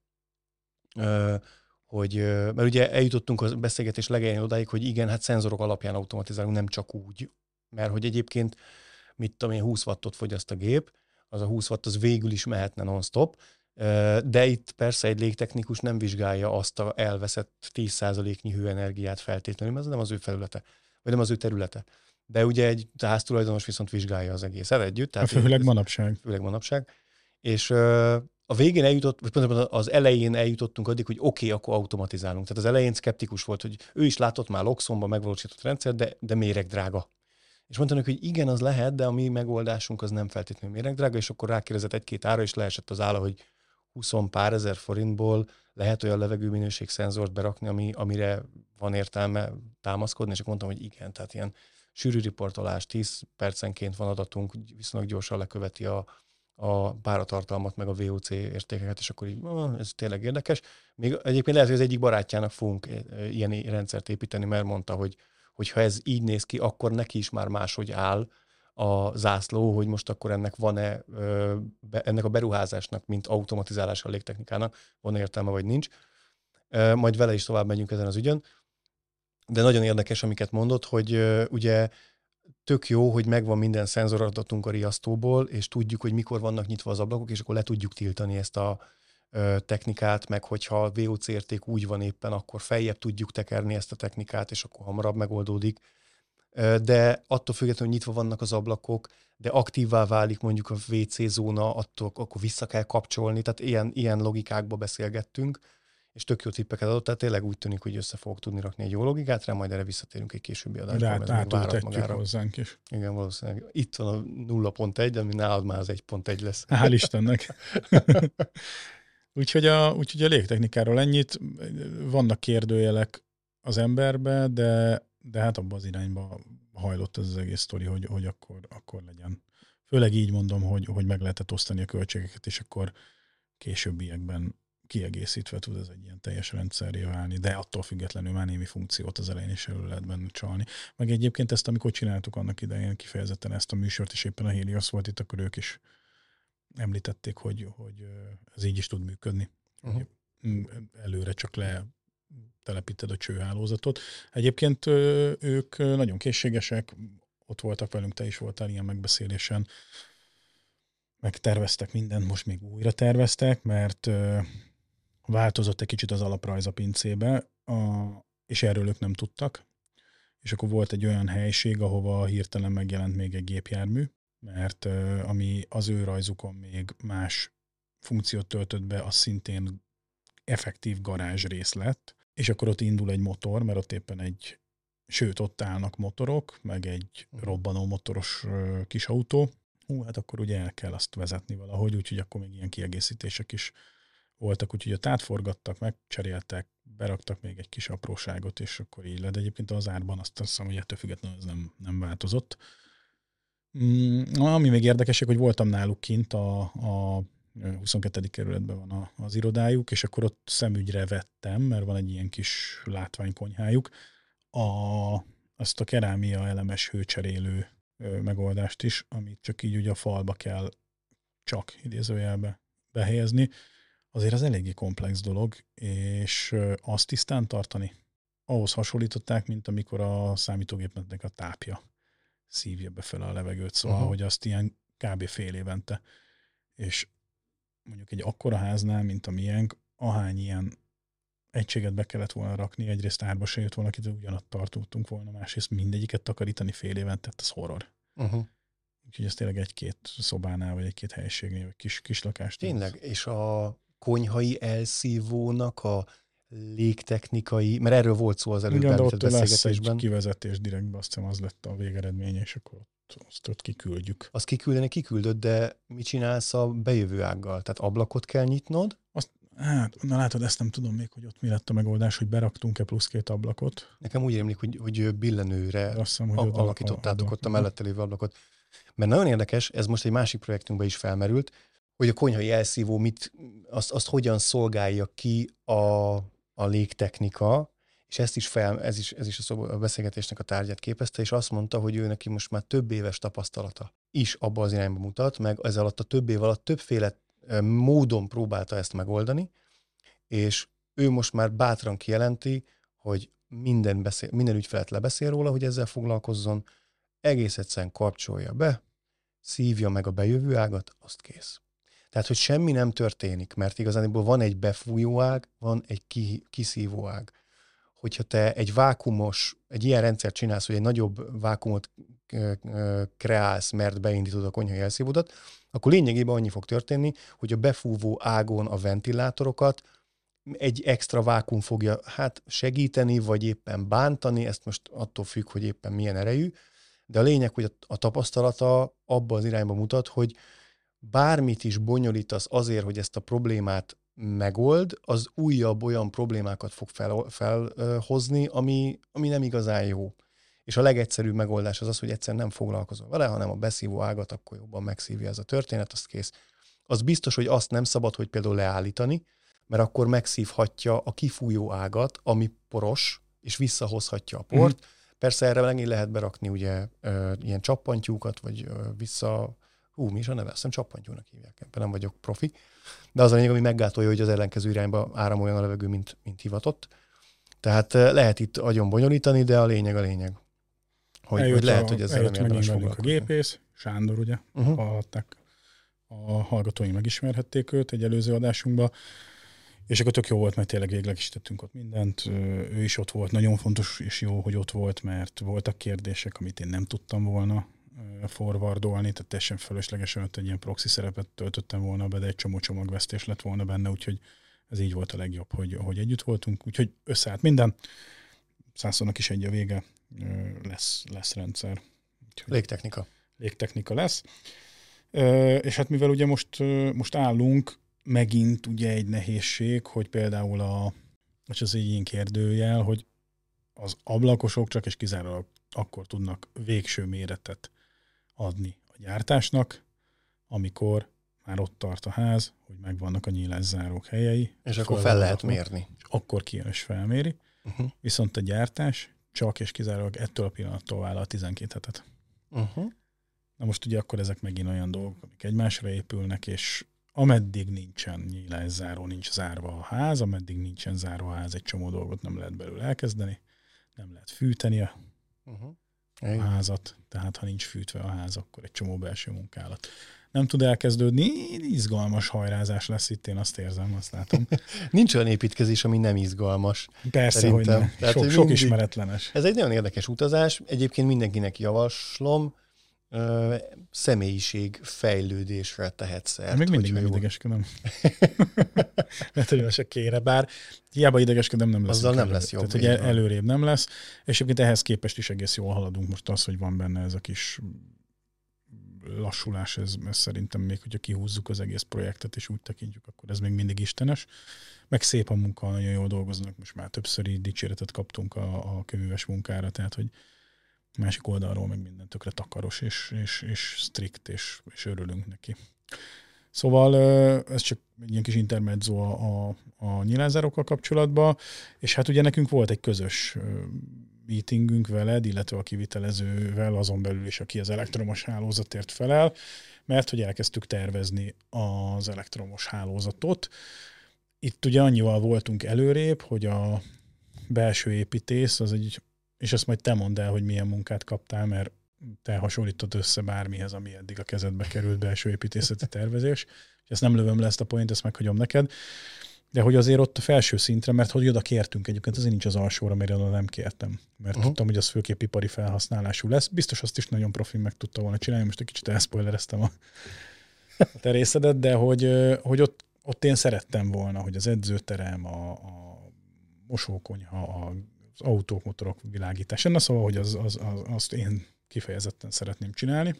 B: hogy, mert ugye eljutottunk a beszélgetés legelején odáig, hogy igen, hát szenzorok alapján automatizálunk, nem csak úgy, mert hogy egyébként, mit tudom én, 20 wattot fogyaszt a gép, az a 20 watt az végül is mehetne non-stop, de itt persze egy légtechnikus nem vizsgálja azt a elveszett 10%-nyi hőenergiát feltétlenül, mert ez nem az ő felülete, vagy nem az ő területe. De ugye egy háztulajdonos viszont vizsgálja az egészet együtt.
A: Tehát főleg manapság.
B: Főleg manapság. És a végén eljutott, vagy pontosabban az elején eljutottunk addig, hogy oké, okay, akkor automatizálunk. Tehát az elején szkeptikus volt, hogy ő is látott már Loxonban megvalósított rendszer, de, de méreg drága. És mondta hogy igen, az lehet, de a mi megoldásunk az nem feltétlenül méregdrága, és akkor rákérdezett egy-két ára, és leesett az álla, hogy 20 pár ezer forintból lehet olyan levegőminőség szenzort berakni, ami, amire van értelme támaszkodni, és akkor mondtam, hogy igen, tehát ilyen sűrű riportolás, 10 percenként van adatunk, viszonylag gyorsan leköveti a, a páratartalmat, meg a VOC értékeket, és akkor így, ez tényleg érdekes. Még egyébként lehet, hogy az egyik barátjának fogunk eh, ilyen rendszert építeni, mert mondta, hogy hogyha ez így néz ki, akkor neki is már máshogy áll a zászló, hogy most akkor ennek van-e, ennek a beruházásnak, mint automatizálás a légtechnikának, van értelme, vagy nincs. Majd vele is tovább megyünk ezen az ügyön. De nagyon érdekes, amiket mondott, hogy ugye tök jó, hogy megvan minden szenzoradatunk a riasztóból, és tudjuk, hogy mikor vannak nyitva az ablakok, és akkor le tudjuk tiltani ezt a technikát, meg hogyha a VOC érték úgy van éppen, akkor feljebb tudjuk tekerni ezt a technikát, és akkor hamarabb megoldódik. De attól függetlenül, nyitva vannak az ablakok, de aktívvá válik mondjuk a WC zóna, attól akkor vissza kell kapcsolni, tehát ilyen, ilyen logikákba beszélgettünk, és tök jó tippeket adott, tehát tényleg úgy tűnik, hogy össze fogok tudni rakni egy jó logikát rá, majd erre visszatérünk egy későbbi adásban.
A: Rá, átültetjük hozzánk is.
B: Igen, valószínűleg. Itt van a 0.1, ami nálad már az 1.1 lesz.
A: Hál' Istennek. úgyhogy, a, úgyhogy a légtechnikáról ennyit. Vannak kérdőjelek az emberbe, de, de hát abban az irányba hajlott ez az egész sztori, hogy, hogy akkor, akkor legyen. Főleg így mondom, hogy, hogy meg lehetett osztani a költségeket, és akkor későbbiekben kiegészítve tud ez egy ilyen teljes rendszerré válni, de attól függetlenül már némi funkciót az elején is elő lehet benne csalni. Meg egyébként ezt, amikor csináltuk annak idején kifejezetten ezt a műsort, és éppen a Helios volt itt, akkor ők is említették, hogy, hogy ez így is tud működni. Uh-huh. Előre csak le telepíted a csőhálózatot. Egyébként ők nagyon készségesek, ott voltak velünk, te is voltál ilyen megbeszélésen, megterveztek mindent, most még újra terveztek, mert változott egy kicsit az alaprajz a pincébe, a, és erről ők nem tudtak. És akkor volt egy olyan helység, ahova hirtelen megjelent még egy gépjármű, mert ami az ő rajzukon még más funkciót töltött be, az szintén effektív garázs rész lett, és akkor ott indul egy motor, mert ott éppen egy, sőt, ott állnak motorok, meg egy mhm. robbanó motoros kis autó. Hú, hát akkor ugye el kell azt vezetni valahogy, úgyhogy akkor még ilyen kiegészítések is voltak, úgyhogy a átforgattak, megcseréltek, beraktak még egy kis apróságot, és akkor így lett. Egyébként az árban azt hiszem, hogy ettől függetlenül ez nem, nem változott. Mm, ami még érdekesek, hogy voltam náluk kint, a, a 22. kerületben van a, az irodájuk, és akkor ott szemügyre vettem, mert van egy ilyen kis látványkonyhájuk, a, azt a kerámia elemes hőcserélő megoldást is, amit csak így ugye a falba kell csak idézőjelbe behelyezni, azért az eléggé komplex dolog, és azt tisztán tartani, ahhoz hasonlították, mint amikor a számítógépnek a tápja szívja befele a levegőt, szóval, uh-huh. hogy azt ilyen kb. fél évente. És mondjuk egy akkora háznál, mint a miénk, ahány ilyen egységet be kellett volna rakni, egyrészt árba se jött volna, akit ugyanatt tartottunk volna, másrészt mindegyiket takarítani fél évente, tehát ez horror. Uh-huh. Úgyhogy ez tényleg egy-két szobánál, vagy egy-két helyiségnél, vagy kis, kis lakást.
B: Tényleg, és a konyhai elszívónak a légtechnikai, mert erről volt szó az előbb Igen,
A: ott lesz egy kivezetés direktbe, azt hiszem az lett a végeredmény, és akkor ott, azt ott kiküldjük.
B: Azt kiküldeni kiküldöd, de mit csinálsz a bejövő ággal? Tehát ablakot kell nyitnod?
A: Azt, hát, na látod, ezt nem tudom még, hogy ott mi lett a megoldás, hogy beraktunk-e plusz két ablakot.
B: Nekem úgy rémlik, hogy, hogy billenőre azt hiszem, hogy alakítottátok ott a mellette lévő ablakot. Mert nagyon érdekes, ez most egy másik projektünkben is felmerült, hogy a konyhai elszívó mit, azt, azt hogyan szolgálja ki a, a légtechnika, és ezt is fel, ez is, ez is a, szoba, a beszélgetésnek a tárgyát képezte, és azt mondta, hogy ő neki most már több éves tapasztalata is abba az irányba mutat, meg ez alatt a több év alatt többféle módon próbálta ezt megoldani, és ő most már bátran kijelenti, hogy minden, beszél, minden ügyfelet lebeszél róla, hogy ezzel foglalkozzon, egész egyszerűen kapcsolja be, szívja meg a bejövő ágat, azt kész. Tehát, hogy semmi nem történik, mert igazából van egy befújó ág, van egy ki, kiszívó ág. Hogyha te egy vákumos, egy ilyen rendszert csinálsz, hogy egy nagyobb vákumot kreálsz, mert beindítod a konyhai elszívódat, akkor lényegében annyi fog történni, hogy a befúvó ágon a ventilátorokat egy extra vákum fogja hát segíteni, vagy éppen bántani, ezt most attól függ, hogy éppen milyen erejű, de a lényeg, hogy a, tapasztalata abba az irányba mutat, hogy bármit is bonyolítasz azért, hogy ezt a problémát megold, az újabb olyan problémákat fog felhozni, fel, ami, ami nem igazán jó. És a legegyszerűbb megoldás az az, hogy egyszer nem foglalkozol vele, hanem a beszívó ágat akkor jobban megszívja ez a történet, az kész. Az biztos, hogy azt nem szabad, hogy például leállítani, mert akkor megszívhatja a kifújó ágat, ami poros, és visszahozhatja a port. Mm. Persze erre megint lehet berakni ugye ö, ilyen csappantyúkat, vagy ö, vissza hú, mi is a neve? Azt hiszem csappantyúnak hívják, ebben nem vagyok profi. De az a lényeg, ami meggátolja, hogy az ellenkező irányba áramoljon a levegő, mint, mint hivatott. Tehát eh, lehet itt agyon bonyolítani, de a lényeg a lényeg. Hogy, hogy lehet, a, hogy ezzel nem érdemes
A: a gépész, Sándor, ugye, uh-huh. hallhatták, a hallgatói megismerhették őt egy előző adásunkban, és akkor tök jó volt, mert tényleg véglegesítettünk ott mindent. Ő is ott volt, nagyon fontos és jó, hogy ott volt, mert voltak kérdések, amit én nem tudtam volna forwardolni, tehát teljesen fölöslegesen ott egy ilyen proxy szerepet töltöttem volna be, de egy csomó csomagvesztés lett volna benne, úgyhogy ez így volt a legjobb, hogy, hogy együtt voltunk, úgyhogy összeállt minden. Szászónak is egy a vége, lesz, lesz rendszer.
B: Úgyhogy légtechnika.
A: Légtechnika lesz. És hát mivel ugye most, most állunk, megint ugye egy nehézség, hogy például a, és az egy ilyen kérdőjel, hogy az ablakosok csak és kizárólag akkor tudnak végső méretet adni a gyártásnak, amikor már ott tart a ház, hogy megvannak a nyílászárók helyei.
B: És akkor fel lehet mérni. És
A: akkor kijön és felméri. Uh-huh. Viszont a gyártás csak és kizárólag ettől a pillanattól vállal 12 hetet. Uh-huh. Na most ugye akkor ezek megint olyan dolgok, amik egymásra épülnek, és ameddig nincsen nyílászáró, nincs zárva a ház, ameddig nincsen zárva a ház, egy csomó dolgot nem lehet belőle elkezdeni, nem lehet fűteni a, uh-huh. A házat, tehát ha nincs fűtve a ház, akkor egy csomó belső munkálat nem tud elkezdődni, izgalmas hajrázás lesz itt, én azt érzem, azt látom.
B: Nincs olyan építkezés, ami nem izgalmas.
A: Persze, szerintem. hogy ne. Tehát, sok, mindig, sok ismeretlenes.
B: Ez egy nagyon érdekes utazás, egyébként mindenkinek javaslom, személyiség fejlődésre tehet szert.
A: Még mindig nem idegeskedem. Lehet, hogy se kére, bár hiába idegeskedem, nem lesz.
B: Azzal nem lesz jobb.
A: Tehát, hogy előrébb nem lesz, és egyébként ehhez képest is egész jól haladunk most az, hogy van benne ez a kis lassulás, ez, ez szerintem még, hogyha kihúzzuk az egész projektet, és úgy tekintjük, akkor ez még mindig istenes. Meg szép a munka, nagyon jól dolgoznak, most már többször így dicséretet kaptunk a, a köműves munkára, tehát hogy másik oldalról meg minden tökre takaros, és, és, és strikt, és, és örülünk neki. Szóval ez csak egy ilyen kis intermezzo a, a, a nyilázárokkal kapcsolatban, és hát ugye nekünk volt egy közös meetingünk veled, illetve a kivitelezővel, azon belül is, aki az elektromos hálózatért felel, mert hogy elkezdtük tervezni az elektromos hálózatot. Itt ugye annyival voltunk előrébb, hogy a belső építész, az egy, és ezt majd te mondd el, hogy milyen munkát kaptál, mert te hasonlítod össze bármihez, ami eddig a kezedbe került belső építészeti tervezés. Ezt nem lövöm le ezt a point, ezt meghagyom neked. De hogy azért ott a felső szintre, mert hogy oda kértünk egyébként, azért nincs az alsóra, mert oda nem kértem. Mert uh-huh. tudtam, hogy az főképp ipari felhasználású lesz. Biztos azt is nagyon profin meg tudta volna csinálni, most egy kicsit elspoilereztem a, a te részedet, de hogy, hogy ott, ott én szerettem volna, hogy az edzőterem, a, a mosókonyha, az autók, motorok világítása, na szóval, hogy az, az, az, azt én kifejezetten szeretném csinálni,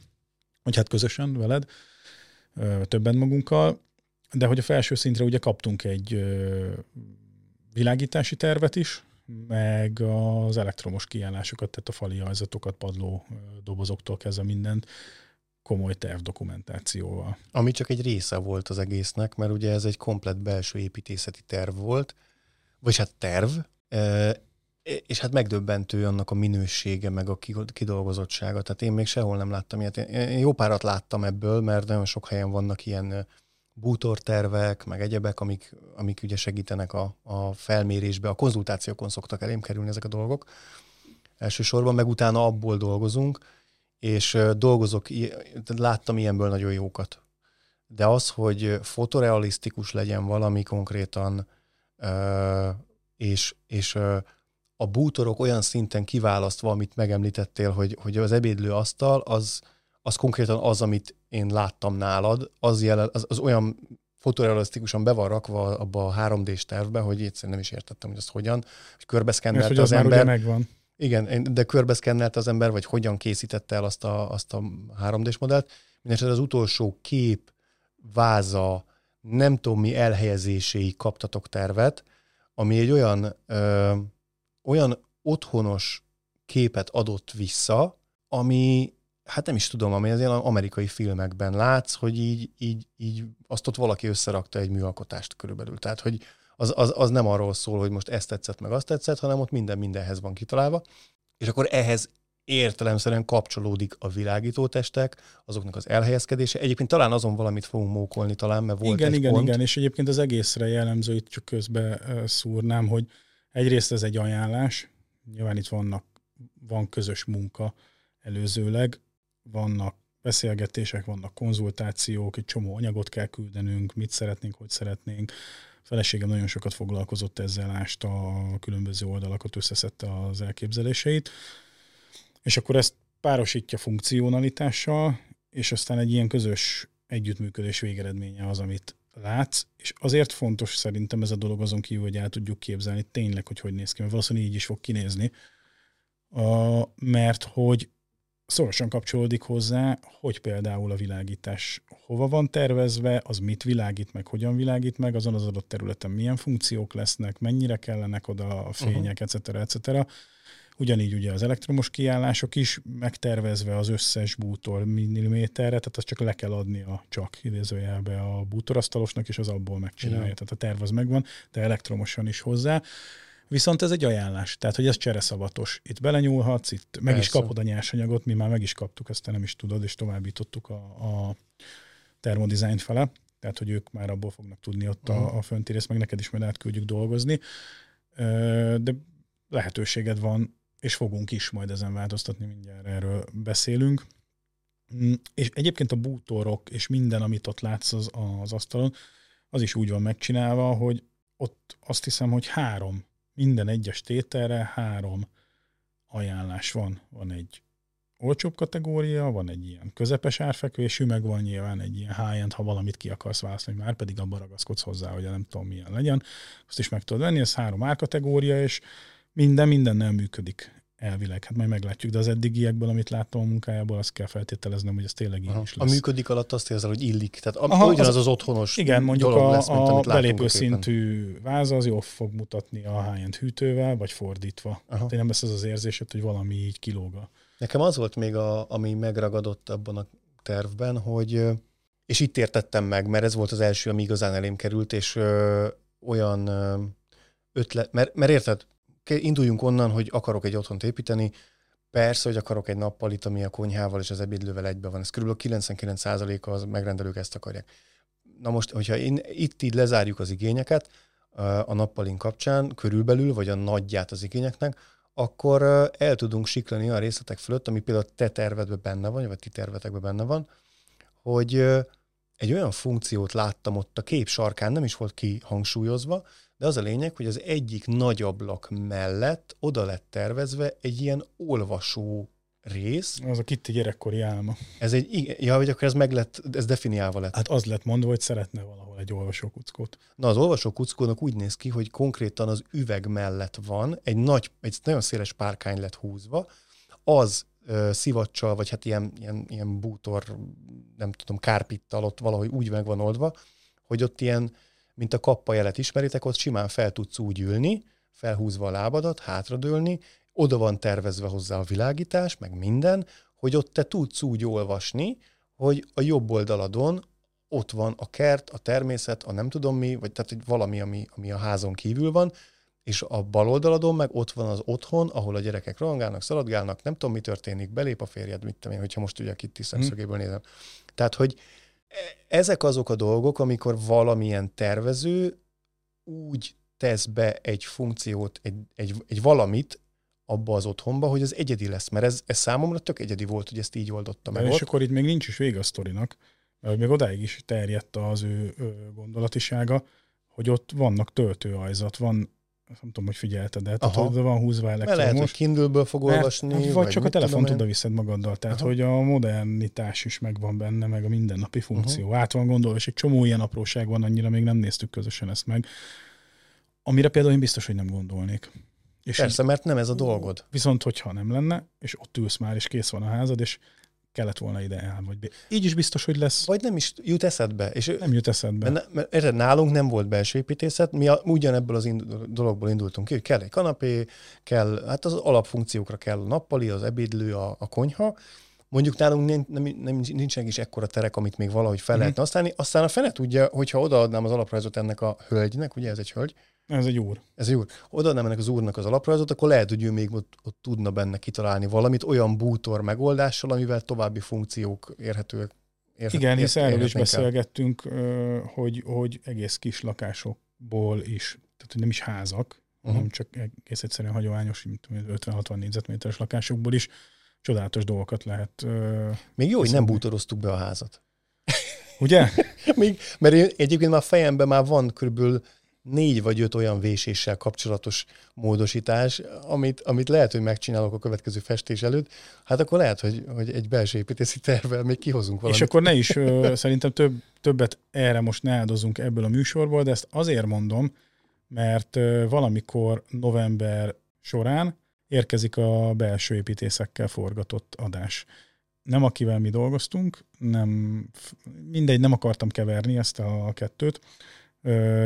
A: hogy hát közösen veled, többen magunkkal, de hogy a felső szintre ugye kaptunk egy világítási tervet is, meg az elektromos kiállásokat, tehát a fali ajzatokat, padló dobozoktól kezdve mindent komoly tervdokumentációval.
B: Ami csak egy része volt az egésznek, mert ugye ez egy komplet belső építészeti terv volt, vagy hát terv, és hát megdöbbentő annak a minősége, meg a kidolgozottsága. Tehát én még sehol nem láttam ilyet. Én jó párat láttam ebből, mert nagyon sok helyen vannak ilyen bútortervek, meg egyebek, amik, amik ugye segítenek a, a felmérésbe. A konzultációkon szoktak elém kerülni ezek a dolgok. Elsősorban, meg utána abból dolgozunk, és dolgozok, láttam ilyenből nagyon jókat. De az, hogy fotorealisztikus legyen valami konkrétan, és, és a bútorok olyan szinten kiválasztva, amit megemlítettél, hogy, hogy az ebédlő asztal, az, az konkrétan az, amit én láttam nálad, az, jelen, az, az olyan fotorealisztikusan be van rakva abba a 3D-s tervbe, hogy egyszerűen nem is értettem, hogy az hogyan, hogy körbeszkennelt az,
A: az
B: ember.
A: megvan.
B: Igen, de körbeszkennelt az ember, vagy hogyan készítette el azt a, azt a 3D-s modellt. Mindenesetre az utolsó kép, váza, nem tudom mi elhelyezéséig kaptatok tervet, ami egy olyan, ö, olyan otthonos képet adott vissza, ami hát nem is tudom, ami az ilyen amerikai filmekben látsz, hogy így, így, így azt ott valaki összerakta egy műalkotást körülbelül. Tehát, hogy az, az, az nem arról szól, hogy most ezt tetszett, meg azt tetszett, hanem ott minden mindenhez van kitalálva. És akkor ehhez értelemszerűen kapcsolódik a világítótestek, azoknak az elhelyezkedése. Egyébként talán azon valamit fogunk mókolni talán, mert volt
A: igen,
B: egy
A: igen,
B: pont.
A: Igen, és egyébként az egészre jellemző, itt csak közbe szúrnám, hogy egyrészt ez egy ajánlás, nyilván itt vannak, van közös munka előzőleg, vannak beszélgetések, vannak konzultációk, egy csomó anyagot kell küldenünk, mit szeretnénk, hogy szeretnénk. A feleségem nagyon sokat foglalkozott ezzel, ásta a különböző oldalakat, összeszedte az elképzeléseit, és akkor ezt párosítja funkcionalitással, és aztán egy ilyen közös együttműködés végeredménye az, amit látsz, és azért fontos szerintem ez a dolog azon kívül, hogy el tudjuk képzelni tényleg, hogy hogy néz ki, mert valószínűleg így is fog kinézni, a, mert hogy szorosan kapcsolódik hozzá, hogy például a világítás hova van tervezve, az mit világít meg, hogyan világít meg, azon az adott területen milyen funkciók lesznek, mennyire kellenek oda a fények, uh-huh. etc. etc. Ugyanígy ugye az elektromos kiállások is megtervezve az összes bútor milliméterre, tehát azt csak le kell adni a csak idézőjelbe a bútorasztalosnak, és az abból megcsinálja. Igen. Tehát a terv az megvan, de elektromosan is hozzá. Viszont ez egy ajánlás, tehát hogy ez csereszavatos. Itt belenyúlhatsz, itt Persze. meg is kapod a nyersanyagot, mi már meg is kaptuk, ezt te nem is tudod, és továbbítottuk a, a termodizájn fele, tehát hogy ők már abból fognak tudni ott uh-huh. a, mhm. a fönti részt, meg neked is majd átküldjük dolgozni. De lehetőséged van és fogunk is majd ezen változtatni, mindjárt erről beszélünk. Mm, és egyébként a bútorok és minden, amit ott látsz az, az asztalon, az is úgy van megcsinálva, hogy ott azt hiszem, hogy három, minden egyes tételre három ajánlás van. Van egy olcsóbb kategória, van egy ilyen közepes árfekvésű, meg van nyilván egy ilyen high-end, ha valamit ki akarsz választani, már pedig abban ragaszkodsz hozzá, hogy nem tudom milyen legyen, azt is meg tudod venni, ez három árkategória, és minden minden nem működik elvileg. Hát majd meglátjuk, de az eddigiekből, amit láttam a munkájából, azt kell feltételeznem, hogy ez tényleg így is
B: lesz. A működik alatt azt érzel, hogy illik. Tehát Aha, ugyanaz az, az otthonos
A: Igen, mondjuk a, lesz, mint, a belépő szintű váz az jól fog mutatni a high hűtővel, vagy fordítva. Hát nem lesz az az érzésed, hogy valami így kilóga.
B: Nekem az volt még, a, ami megragadott abban a tervben, hogy és itt értettem meg, mert ez volt az első, ami igazán elém került, és ö, olyan ö, ötlet, mert, mert érted, induljunk onnan, hogy akarok egy otthont építeni, Persze, hogy akarok egy nappalit, ami a konyhával és az ebédlővel egybe van. Ez kb. 99%-a az megrendelők ezt akarják. Na most, hogyha én, itt így lezárjuk az igényeket a nappalin kapcsán, körülbelül, vagy a nagyját az igényeknek, akkor el tudunk siklani a részletek fölött, ami például te tervedben benne van, vagy ti tervetekben benne van, hogy egy olyan funkciót láttam ott a kép sarkán, nem is volt kihangsúlyozva, de az a lényeg, hogy az egyik nagy ablak mellett oda lett tervezve egy ilyen olvasó rész.
A: Az a Kitty gyerekkori álma.
B: Ez egy, ja, hogy akkor ez meg lett, ez definiálva lett.
A: Hát az lett mondva, hogy szeretne valahol egy olvasókuckót.
B: Na, az olvasókuckónak úgy néz ki, hogy konkrétan az üveg mellett van, egy nagy, egy nagyon széles párkány lett húzva, az ö, szivacsal, vagy hát ilyen, ilyen, ilyen bútor, nem tudom, kárpittal ott valahogy úgy meg van oldva, hogy ott ilyen mint a kappa jelet ismeritek, ott simán fel tudsz úgy ülni, felhúzva a lábadat, hátradőlni, oda van tervezve hozzá a világítás, meg minden, hogy ott te tudsz úgy olvasni, hogy a jobb oldaladon ott van a kert, a természet, a nem tudom mi, vagy tehát valami, ami, ami a házon kívül van, és a bal oldaladon meg ott van az otthon, ahol a gyerekek rohangálnak, szaladgálnak, nem tudom, mi történik, belép a férjed, mit tudom én, hogyha most ugye a Kitty szemszögéből nézem. Tehát, hogy ezek azok a dolgok, amikor valamilyen tervező úgy tesz be egy funkciót, egy, egy, egy valamit abba az otthonba, hogy az egyedi lesz, mert ez, ez számomra tök egyedi volt, hogy ezt így oldotta meg.
A: És ott. akkor itt még nincs is vége a sztorinak, mert még odáig is terjedt az ő, ő gondolatisága, hogy ott vannak töltőajzat, van nem tudom, hogy figyelted, de tehát oda van húzva elektromos.
B: Lehet, hogy Kindle-ből fog mert, olvasni.
A: Hát, vagy, vagy csak a telefont oda viszed magaddal. Tehát, Aha. hogy a modernitás is megvan benne, meg a mindennapi funkció. Uh-huh. Át van gondolva, és egy csomó ilyen apróság van, annyira még nem néztük közösen ezt meg. Amire például én biztos, hogy nem gondolnék.
B: És Persze, így, mert nem ez a dolgod.
A: Viszont, hogyha nem lenne, és ott ülsz már, és kész van a házad, és kellett volna ide el, vagy. Így is biztos, hogy lesz.
B: Vagy nem is jut eszedbe. És
A: nem jut eszedbe.
B: Mert, mert, mert nálunk nem volt belső építészet, mi a, ugyanebből az indul, dologból indultunk ki, hogy kell egy kanapé, kell, hát az alapfunkciókra kell a nappali, az ebédlő, a, a konyha, Mondjuk nálunk nem, nem, nem, nincsenek is ekkora terek, amit még valahogy fel mm. lehetne használni. Aztán a fene tudja, hogyha odaadnám az alaprajzot ennek a hölgynek, ugye ez egy hölgy,
A: ez egy úr.
B: Ez egy úr. Oda nem ennek az úrnak az alaprajzot, akkor lehet, hogy ő még ott, ott tudna benne kitalálni valamit olyan bútor megoldással, amivel további funkciók érhetőek.
A: Érhet, Igen, hisz erről is beszélgettünk, hogy, hogy egész kis lakásokból is, tehát hogy nem is házak, uh-huh. hanem csak egész egyszerűen hagyományos 50-60 négyzetméteres lakásokból is csodálatos dolgokat lehet.
B: Még jó, hogy nem bútoroztuk be a házat.
A: Ugye?
B: Még, mert én, egyébként már fejemben már van körülbelül négy vagy öt olyan véséssel kapcsolatos módosítás, amit, amit lehet, hogy megcsinálok a következő festés előtt, hát akkor lehet, hogy, hogy egy belső építési tervvel még kihozunk valamit.
A: És akkor ne is, szerintem több többet erre most ne áldozunk ebből a műsorból, de ezt azért mondom, mert valamikor november során érkezik a belső építészekkel forgatott adás. Nem akivel mi dolgoztunk, nem, mindegy, nem akartam keverni ezt a kettőt.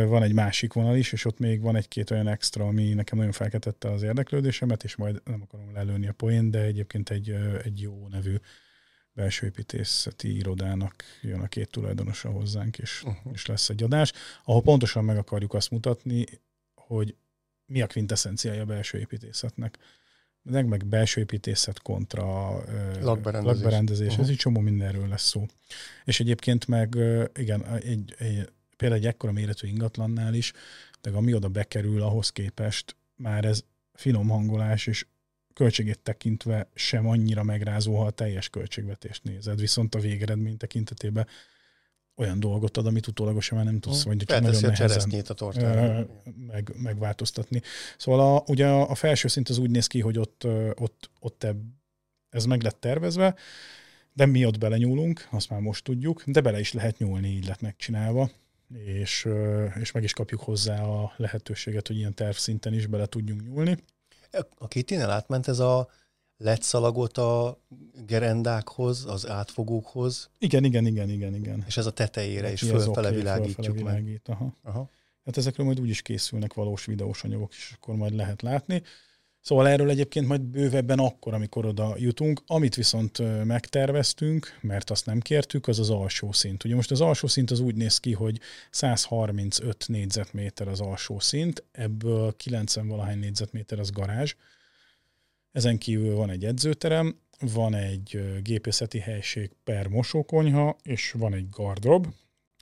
A: Van egy másik vonal is, és ott még van egy-két olyan extra, ami nekem nagyon felkeltette az érdeklődésemet, és majd nem akarom lelőni a poén, de egyébként egy, egy jó nevű belső építészeti irodának jön a két tulajdonosa hozzánk, és, uh-huh. és lesz egy adás, ahol pontosan meg akarjuk azt mutatni, hogy mi a quintessenciája a belső építészetnek. Meg, meg belső építészet kontra
B: lakberendezés.
A: lakberendezés. Uh-huh. Ez egy csomó mindenről lesz szó. És egyébként meg igen, egy, egy, például egy ekkora méretű ingatlannál is, de ami oda bekerül, ahhoz képest már ez finom hangolás, és költségét tekintve sem annyira megrázó, ha a teljes költségvetést nézed, viszont a végeredmény tekintetében olyan dolgot ad, amit utólagosan már nem tudsz, vagy
B: csak nagyon nehezen a
A: meg, megváltoztatni. Szóval a, ugye a felső szint az úgy néz ki, hogy ott, ott, ott ez meg lett tervezve, de mi ott belenyúlunk, azt már most tudjuk, de bele is lehet nyúlni, így lett megcsinálva, és, és meg is kapjuk hozzá a lehetőséget, hogy ilyen tervszinten is bele tudjunk nyúlni.
B: A Kittinél átment ez a letszalagot a gerendákhoz, az átfogókhoz.
A: Igen, igen, igen, igen, igen.
B: És ez a tetejére is fölfele okay, világítjuk fölfele világít,
A: meg. Aha. Aha. Hát ezekről majd úgy is készülnek valós videós anyagok, és akkor majd lehet látni. Szóval erről egyébként majd bővebben akkor, amikor oda jutunk. Amit viszont megterveztünk, mert azt nem kértük, az az alsó szint. Ugye most az alsó szint az úgy néz ki, hogy 135 négyzetméter az alsó szint, ebből 90 valahány négyzetméter az garázs. Ezen kívül van egy edzőterem, van egy gépészeti helység per mosókonyha, és van egy gardrob,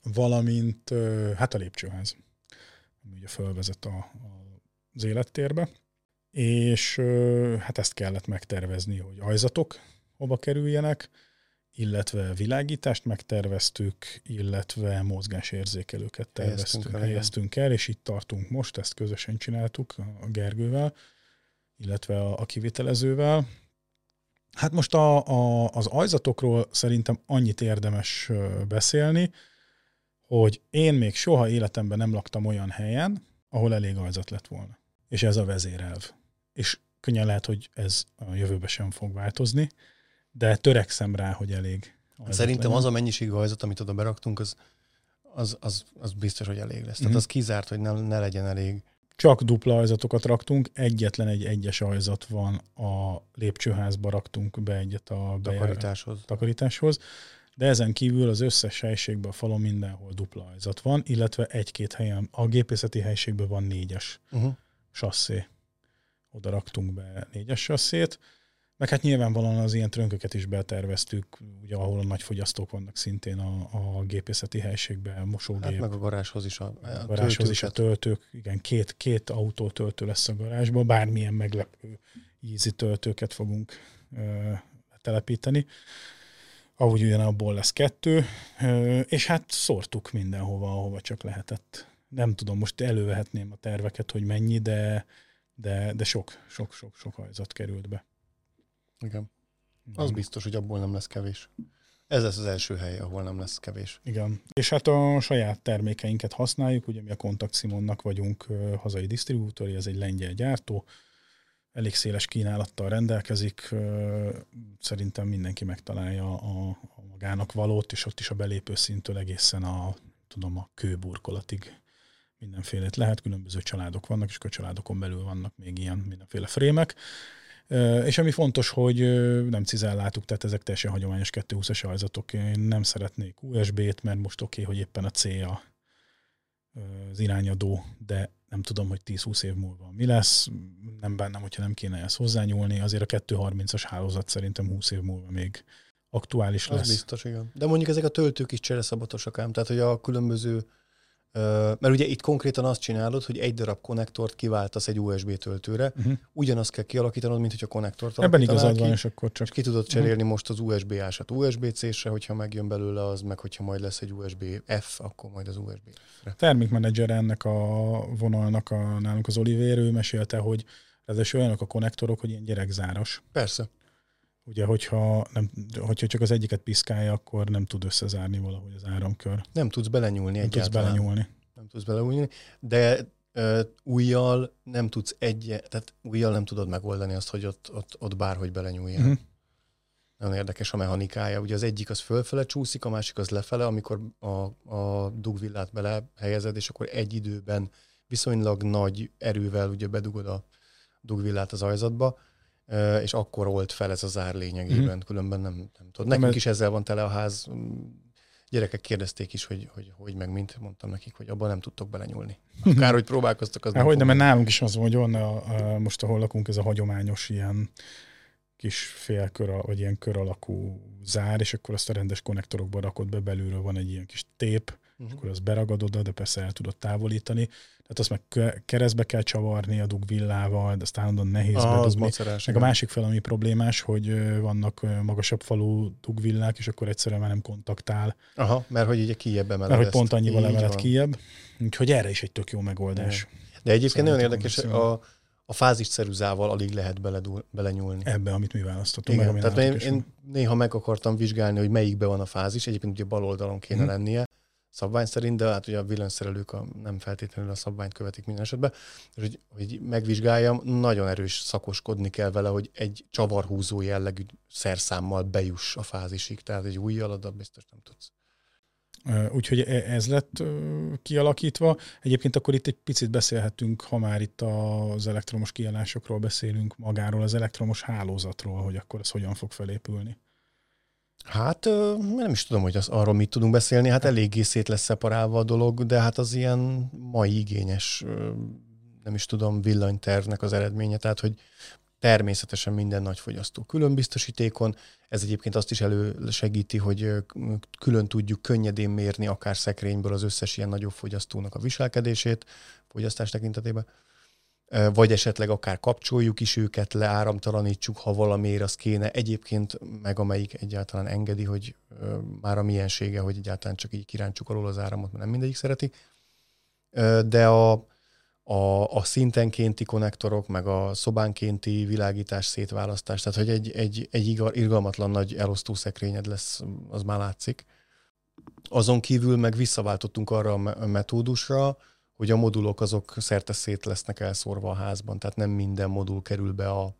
A: valamint hát a lépcsőház, ami ugye fölvezet a, a, az élettérbe és hát ezt kellett megtervezni, hogy ajzatok hova kerüljenek, illetve világítást megterveztük, illetve mozgásérzékelőket terveztünk, helyeztünk el, helyeztünk el, és itt tartunk most, ezt közösen csináltuk a Gergővel, illetve a, a kivitelezővel. Hát most a, a, az ajzatokról szerintem annyit érdemes beszélni, hogy én még soha életemben nem laktam olyan helyen, ahol elég ajzat lett volna. És ez a vezérelv és könnyen lehet, hogy ez a jövőben sem fog változni, de törekszem rá, hogy elég.
B: Szerintem legyen. az a mennyiség hajzat, amit oda beraktunk, az, az, az, az biztos, hogy elég lesz. Mm-hmm. Tehát mhm. az kizárt, hogy ne, ne legyen elég.
A: Csak dupla ajzatokat raktunk, egyetlen egy egyes ajzat van a lépcsőházba raktunk be egyet a
B: takarításhoz.
A: takarításhoz. De ezen kívül az összes helységben a falon mindenhol dupla ajzat van, illetve egy-két helyen, a gépészeti helységben van négyes uh-huh. sasszé oda raktunk be négyes sasszét, meg hát nyilvánvalóan az ilyen trönköket is beterveztük, ugye ahol a nagy fogyasztók vannak szintén a, a gépészeti helységben, mosógép. Hát
B: meg a garázshoz is a,
A: a garázshoz is a töltők, igen, két, két autó töltő lesz a garázsban, bármilyen meglepő easy töltőket fogunk ö, telepíteni. Ahogy ugyan abból lesz kettő, ö, és hát szórtuk mindenhova, ahova csak lehetett. Nem tudom, most elővehetném a terveket, hogy mennyi, de de, de sok, sok, sok, sok hajzat került be.
B: Igen. Az biztos, hogy abból nem lesz kevés. Ez lesz az első hely, ahol nem lesz kevés.
A: Igen. És hát a saját termékeinket használjuk, ugye mi a Kontakt Simonnak vagyunk hazai disztribútori, ez egy lengyel gyártó, elég széles kínálattal rendelkezik, szerintem mindenki megtalálja a, a magának valót, és ott is a belépő szintől egészen a, tudom, a kőburkolatig mindenfélét lehet, különböző családok vannak, és a családokon belül vannak még ilyen mindenféle frémek. És ami fontos, hogy nem cizelláltuk, tehát ezek teljesen hagyományos 220-as ajzatok. Én nem szeretnék USB-t, mert most oké, okay, hogy éppen a C a, az irányadó, de nem tudom, hogy 10-20 év múlva mi lesz. Nem bennem, hogyha nem kéne ezt hozzányúlni. Azért a 230-as hálózat szerintem 20 év múlva még aktuális lesz. Az
B: biztos, igen. De mondjuk ezek a töltők is csereszabatosak ám, tehát hogy a különböző mert ugye itt konkrétan azt csinálod, hogy egy darab konnektort kiváltasz egy USB töltőre, uh-huh. ugyanazt kell kialakítanod, mint hogy a konnektort
A: Ebben igazad van, és akkor csak... És
B: ki tudod cserélni uh-huh. most az USB-ásat USB-C-sre, hogyha megjön belőle az, meg hogyha majd lesz egy USB-F, akkor majd az USB-re.
A: Termékmenedzser ennek a vonalnak a, nálunk az Oliver, ő mesélte, hogy ez olyanok a konnektorok, hogy ilyen gyerekzáros.
B: Persze
A: Ugye, hogyha, nem, hogyha csak az egyiket piszkálja, akkor nem tud összezárni valahogy az áramkör.
B: Nem tudsz belenyúlni
A: Nem
B: egyáltalán.
A: tudsz belenyúlni.
B: Nem tudsz belenyúlni, de ö, újjal nem tudsz egy, tehát újjal nem tudod megoldani azt, hogy ott, ott, ott bárhogy belenyúljál.
A: Uh-huh.
B: Nagyon érdekes a mechanikája. Ugye az egyik az fölfele csúszik, a másik az lefele, amikor a, a dugvillát belehelyezed, és akkor egy időben viszonylag nagy erővel ugye bedugod a dugvillát az ajzatba, és akkor old fel ez az ár lényegében,
A: Mhm.
B: különben nem, nem tudod.
A: Nem,
B: Nekünk is ezzel van tele a ház. Gyerekek kérdezték is, hogy hogy, hogy meg mint, mondtam nekik, hogy abban nem tudtok belenyúlni. Akár, hogy próbálkoztak, az
A: Hát hogy nem, mert nálunk is az, van, hogy van a, a, most ahol lakunk, ez a hagyományos ilyen kis félkör, vagy ilyen kör alakú zár, és akkor azt a rendes konnektorokba rakod be, belülről van egy ilyen kis tép,
B: Mhm.
A: akkor azt beragad oda, de persze el tudod távolítani. Tehát azt meg keresztbe kell csavarni a dugvillával, de azt állandóan nehéz
B: Ah, az
A: bedugni.
B: macerás.
A: Meg a másik fel, ami problémás, hogy vannak magasabb falú dugvillák, és akkor egyszerűen már nem kontaktál,
B: Aha, mert hogy ugye kijebb emeled
A: mert hogy pont annyival emeled
B: van.
A: kijebb. Úgyhogy erre is egy tök jó megoldás.
B: De egyébként nagyon érdekes, a, a fázis ceruzával alig lehet beledul, belenyúlni.
A: Ebbe, amit mi választottunk.
B: Igen, tehát én, én néha meg akartam vizsgálni, hogy melyikbe van a fázis, egyébként ugye bal oldalon kéne
A: Mhm.
B: lennie, szabvány szerint, de hát ugye a villanyszerelők a, nem feltétlenül a szabványt követik minden esetben, és hogy, hogy megvizsgáljam, nagyon erős szakoskodni kell vele, hogy egy csavarhúzó jellegű szerszámmal bejuss a fázisig, tehát egy új aladat biztos nem tudsz.
A: Úgyhogy e- ez lett kialakítva. Egyébként akkor itt egy picit beszélhetünk, ha már itt az elektromos kiállásokról beszélünk, magáról az elektromos hálózatról, hogy akkor ez hogyan fog felépülni.
B: Hát nem is tudom, hogy az, arról mit tudunk beszélni, hát eléggé szét lesz szeparálva a dolog, de hát az ilyen mai igényes, nem is tudom, villanytervnek az eredménye, tehát hogy természetesen minden nagyfogyasztó külön biztosítékon, ez egyébként azt is elősegíti, hogy külön tudjuk könnyedén mérni akár szekrényből az összes ilyen nagyobb fogyasztónak a viselkedését, fogyasztás tekintetében. Vagy esetleg akár kapcsoljuk is őket, leáramtalanítsuk, ha valamiért az kéne. Egyébként meg amelyik egyáltalán engedi, hogy már a miensége, hogy egyáltalán csak így kiráncsuk alól az áramot, mert nem mindegyik szereti. De a, a, a szintenkénti konnektorok, meg a szobánkénti világítás szétválasztás, tehát hogy egy, egy, egy irgalmatlan nagy elosztó szekrényed lesz, az már látszik. Azon kívül meg visszaváltottunk arra a me- metódusra, hogy a modulok azok szerte szét lesznek elszórva a házban, tehát nem minden modul kerül be a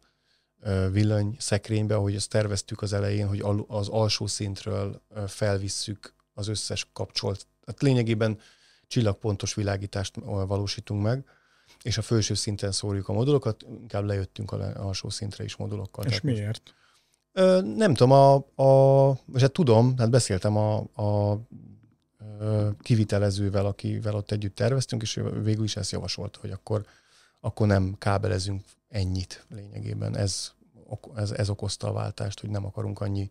B: villany szekrénybe, ahogy ezt terveztük az elején, hogy az alsó szintről felvisszük az összes kapcsolt. Tehát lényegében csillagpontos világítást valósítunk meg, és a felső szinten szórjuk a modulokat, inkább lejöttünk a alsó szintre is modulokkal.
A: És
B: Tehát most-
A: miért?
B: Ö, nem tudom, a, a, és hát tudom, hát beszéltem a, a kivitelezővel, akivel ott együtt terveztünk, és végül is ezt javasolta, hogy akkor, akkor nem kábelezünk ennyit lényegében. Ez, ez, ez okozta a váltást, hogy nem akarunk annyi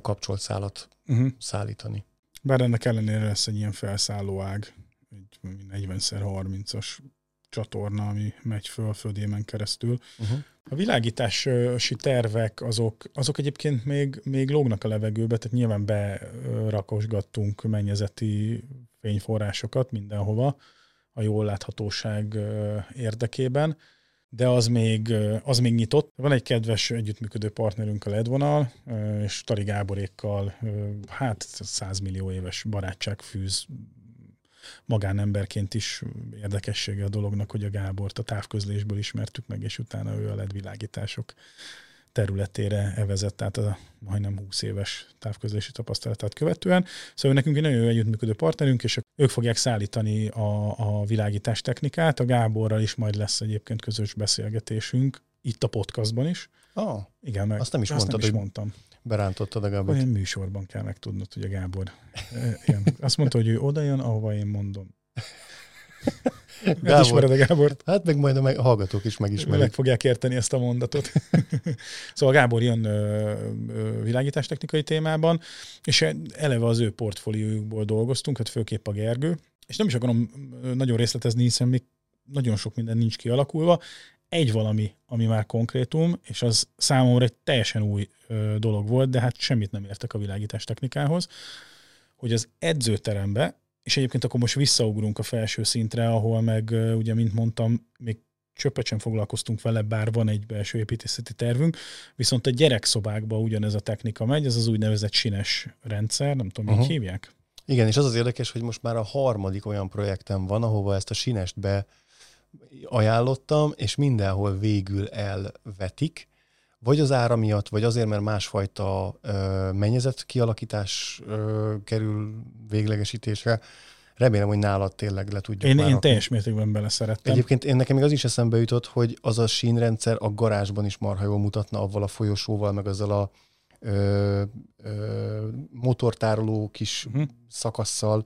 B: kapcsolt szálat
A: Uh-huh.
B: szállítani.
A: Bár ennek ellenére lesz egy ilyen felszálló ág, egy 40x30-as csatorna, ami megy föl földémen keresztül.
B: Uh-huh.
A: A világítási tervek, azok, azok egyébként még, még lógnak a levegőbe, tehát nyilván berakosgattunk mennyezeti fényforrásokat mindenhova a jól láthatóság érdekében, de az még, az még nyitott. Van egy kedves együttműködő partnerünk a Ledvonal, és Tari Gáborékkal, hát 100 millió éves barátság fűz magánemberként is érdekessége a dolognak, hogy a Gábort a távközlésből ismertük meg, és utána ő a LED világítások területére evezett, tehát a majdnem 20 éves távközlési tapasztalatát követően. Szóval nekünk egy nagyon jó együttműködő partnerünk, és ők fogják szállítani a, a világítás technikát. A Gáborral is majd lesz egyébként közös beszélgetésünk, itt a podcastban is.
B: Ah,
A: Igen, meg
B: Azt nem is
A: azt
B: mondtad,
A: nem is
B: hogy
A: mondtam.
B: Berántottad a Gábort.
A: Olyan műsorban kell megtudnod, hogy a Gábor. Igen. Azt mondta, hogy ő oda jön, ahova én mondom. Gábor.
B: Gábor.
A: Ismered a Gábort?
B: Hát meg majd a meg- hallgatók is
A: Meg
B: megismerik.
A: fogják érteni ezt a mondatot. szóval Gábor jön ö, ö, világítástechnikai témában, és eleve az ő portfóliójukból dolgoztunk, hát főképp a Gergő, és nem is akarom nagyon részletezni, hiszen még nagyon sok minden nincs kialakulva. Egy valami, ami már konkrétum, és az számomra egy teljesen új ö, dolog volt, de hát semmit nem értek a világítás technikához, hogy az edzőterembe, és egyébként akkor most visszaugrunk a felső szintre, ahol meg ö, ugye, mint mondtam, még csöppet sem foglalkoztunk vele, bár van egy belső építészeti tervünk, viszont a gyerekszobákba ugyanez a technika megy, ez az úgynevezett sines rendszer, nem tudom, uh-huh. így hívják?
B: Igen, és az az érdekes, hogy most már a harmadik olyan projektem van, ahova ezt a sinest be ajánlottam, és mindenhol végül elvetik, vagy az ára miatt, vagy azért, mert másfajta ö, mennyezet kialakítás ö, kerül véglegesítésre. Remélem, hogy nálad tényleg le tudjuk
A: Én, én teljes mértékben beleszerettem.
B: Egyébként én nekem még az is eszembe jutott, hogy az a sínrendszer a garázsban is marha jól mutatna avval a folyosóval, meg azzal a ö, ö, motortároló kis uh-huh. szakasszal,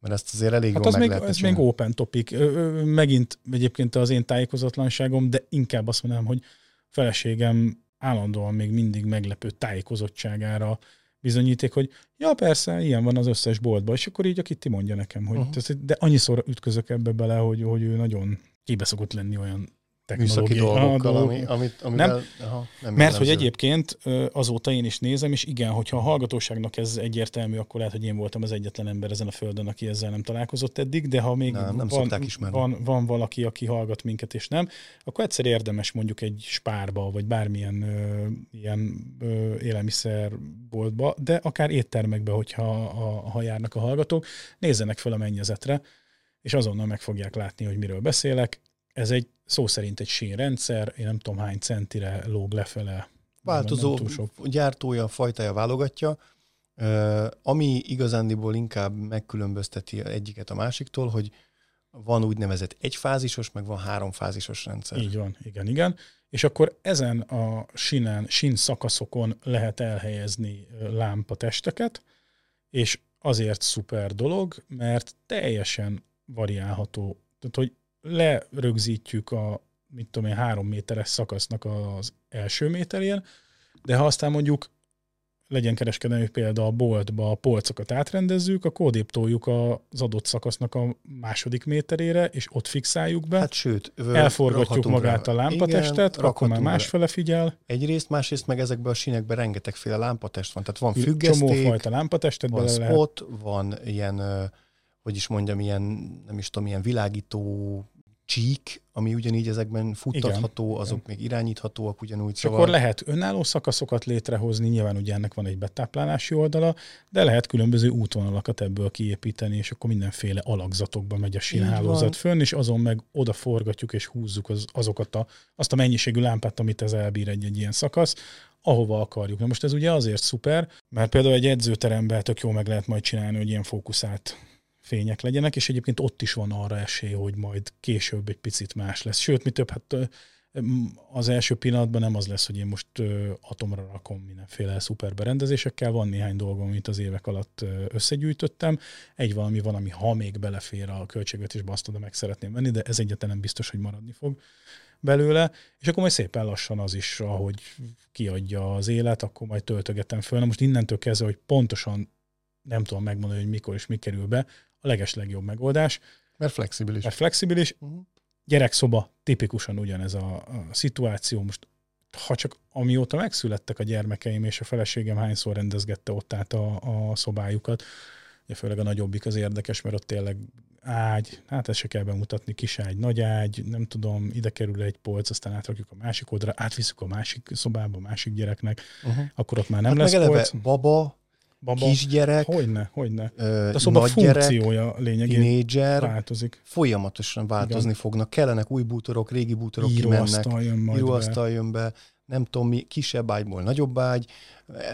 B: mert ezt azért elég hát az meg
A: még, ez még open topic. Megint egyébként az én tájékozatlanságom, de inkább azt mondanám, hogy feleségem állandóan még mindig meglepő tájékozottságára bizonyíték, hogy ja persze, ilyen van az összes boltban, és akkor így a Kitty mondja nekem, hogy uh-huh. de annyiszor ütközök ebbe bele, hogy, hogy ő nagyon képbe szokott lenni olyan
B: technológiai dolgokkal, ami, amit, amivel,
A: nem, aha, nem Mert hogy egyébként azóta én is nézem, és igen, hogyha a hallgatóságnak ez egyértelmű, akkor lehet, hogy én voltam az egyetlen ember ezen a földön, aki ezzel nem találkozott eddig, de ha még nem, nem van, van, van valaki, aki hallgat minket és nem, akkor egyszer érdemes mondjuk egy spárba, vagy bármilyen ö, ilyen ö, élelmiszerboltba, de akár éttermekbe, hogyha a, ha járnak a hallgatók, nézzenek fel a mennyezetre, és azonnal meg fogják látni, hogy miről beszélek. Ez egy szó szerint egy sínrendszer, én nem tudom hány centire lóg lefele.
B: Változó nem, nem gyártója, fajtája válogatja. Uh, ami igazándiból inkább megkülönbözteti egyiket a másiktól, hogy van úgynevezett egyfázisos, meg van háromfázisos rendszer.
A: Így van, igen, igen. És akkor ezen a sínen, sín szakaszokon lehet elhelyezni lámpatesteket, és azért szuper dolog, mert teljesen variálható. Tehát, hogy lerögzítjük a, mit tudom én, három méteres szakasznak az első méterén, de ha aztán mondjuk legyen kereskedelmi példa a boltba, a polcokat átrendezzük, akkor odébb toljuk az adott szakasznak a második méterére, és ott fixáljuk be.
B: Hát sőt,
A: elforgatjuk magát rá. a lámpatestet, Igen, akkor már másfele figyel.
B: Egyrészt, másrészt meg ezekben a sínekben rengetegféle lámpatest van. Tehát van függeszték,
A: Csomófajta lámpatestet
B: van spot, lehet. van ilyen hogy is mondjam, ilyen, nem is tudom, ilyen világító csík, ami ugyanígy ezekben futtatható, Igen. azok Igen. még irányíthatóak ugyanúgy.
A: És szóval... akkor lehet önálló szakaszokat létrehozni, nyilván ugye ennek van egy betáplálási oldala, de lehet különböző útvonalakat ebből kiépíteni, és akkor mindenféle alakzatokba megy a sínhálózat fönn, és azon meg oda forgatjuk és húzzuk az, azokat a, azt a mennyiségű lámpát, amit ez elbír egy, egy ilyen szakasz, ahova akarjuk. Na most ez ugye azért szuper, mert például egy edzőteremben tök jó meg lehet majd csinálni, hogy ilyen fókuszált fények legyenek, és egyébként ott is van arra esély, hogy majd később egy picit más lesz. Sőt, mi több, hát az első pillanatban nem az lesz, hogy én most atomra rakom mindenféle szuper berendezésekkel, van néhány dolgom, amit az évek alatt összegyűjtöttem. Egy valami van, ami ha még belefér a költségvetésbe, azt oda meg szeretném venni, de ez egyáltalán nem biztos, hogy maradni fog belőle, és akkor majd szépen lassan az is, ahogy kiadja az élet, akkor majd töltögetem föl. Na most innentől kezdve, hogy pontosan nem tudom megmondani, hogy mikor és mi kerül be, a leges legjobb megoldás.
B: Mert flexibilis.
A: Mert flexibilis. Uh-huh. Gyerekszoba tipikusan ugyanez a, a szituáció. Most ha csak amióta megszülettek a gyermekeim, és a feleségem hányszor rendezgette ott át a, a szobájukat, ugye főleg a nagyobbik az érdekes, mert ott tényleg ágy, hát ezt se kell bemutatni, kis ágy, nagy ágy, nem tudom, ide kerül egy polc, aztán átrakjuk a másik oldalra, átviszük a másik szobába, a másik gyereknek, uh-huh. akkor ott már nem hát lesz polc.
B: baba, Baba, kisgyerek,
A: hogyne, hogyne. Ö, a szoba funkciója lényegében tínédzser, változik.
B: Folyamatosan változni Igen. fognak. Kellenek új bútorok, régi bútorok Íróasztal kimennek. Jön majd íróasztal jön be. Nem tudom mi, kisebb ágyból nagyobb ágy.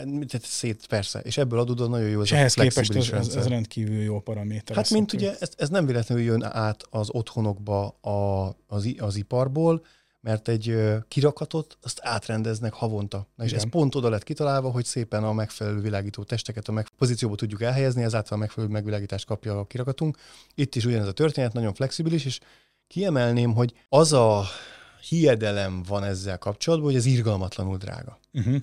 B: Tehát szét, persze. És ebből adódóan nagyon jó
A: ez és a ehhez képest ez, ez, ez, rendkívül jó paraméter.
B: Hát mint ugye, ez, ez nem véletlenül jön át az otthonokba a, az, az iparból, mert egy kirakatot azt átrendeznek havonta. Na és Igen. ez pont oda lett kitalálva, hogy szépen a megfelelő világító testeket a meg pozícióba tudjuk elhelyezni, ezáltal a megfelelő megvilágítást kapja a kirakatunk. Itt is ugyanez a történet, nagyon flexibilis, és kiemelném, hogy az a hiedelem van ezzel kapcsolatban, hogy ez irgalmatlanul drága. Uh-huh.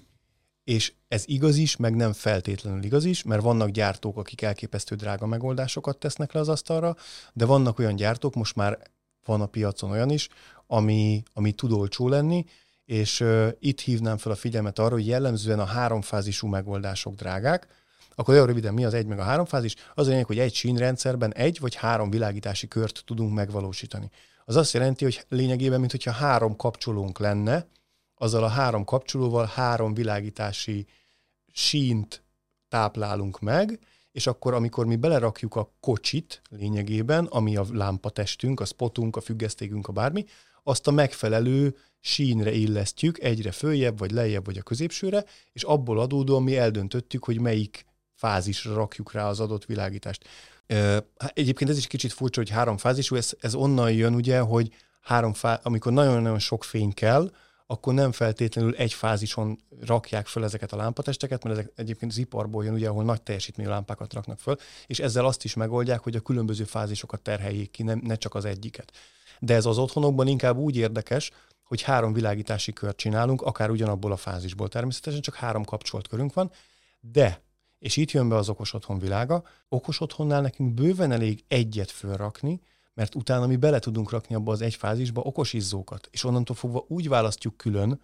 B: És ez igaz is, meg nem feltétlenül igaz is, mert vannak gyártók, akik elképesztő drága megoldásokat tesznek le az asztalra, de vannak olyan gyártók, most már van a piacon olyan is, ami, ami tud olcsó lenni, és uh, itt hívnám fel a figyelmet arra, hogy jellemzően a háromfázisú megoldások drágák, akkor olyan röviden mi az egy meg a háromfázis? Az a lényeg, hogy egy sínrendszerben egy vagy három világítási kört tudunk megvalósítani. az azt jelenti, hogy lényegében, mintha három kapcsolónk lenne, azzal a három kapcsolóval három világítási sínt táplálunk meg, és akkor, amikor mi belerakjuk a kocsit lényegében, ami a lámpatestünk, a spotunk, a függesztékünk, a bármi, azt a megfelelő sínre illesztjük, egyre följebb, vagy lejjebb, vagy a középsőre, és abból adódóan mi eldöntöttük, hogy melyik fázisra rakjuk rá az adott világítást. Hát egyébként ez is kicsit furcsa, hogy három fázisú, ez, ez onnan jön ugye, hogy három fá, amikor nagyon-nagyon sok fény kell, akkor nem feltétlenül egy fázison rakják föl ezeket a lámpatesteket, mert ezek egyébként az iparból jön, ugye, ahol nagy teljesítményű lámpákat raknak föl, és ezzel azt is megoldják, hogy a különböző fázisokat terheljék ki, nem, ne csak az egyiket. De ez az otthonokban inkább úgy érdekes, hogy három világítási kört csinálunk, akár ugyanabból a fázisból természetesen, csak három kapcsolt körünk van, de, és itt jön be az okos otthon világa, okos otthonnál nekünk bőven elég egyet fölrakni, mert utána mi bele tudunk rakni abba az egy fázisba okos izzókat, és onnantól fogva úgy választjuk külön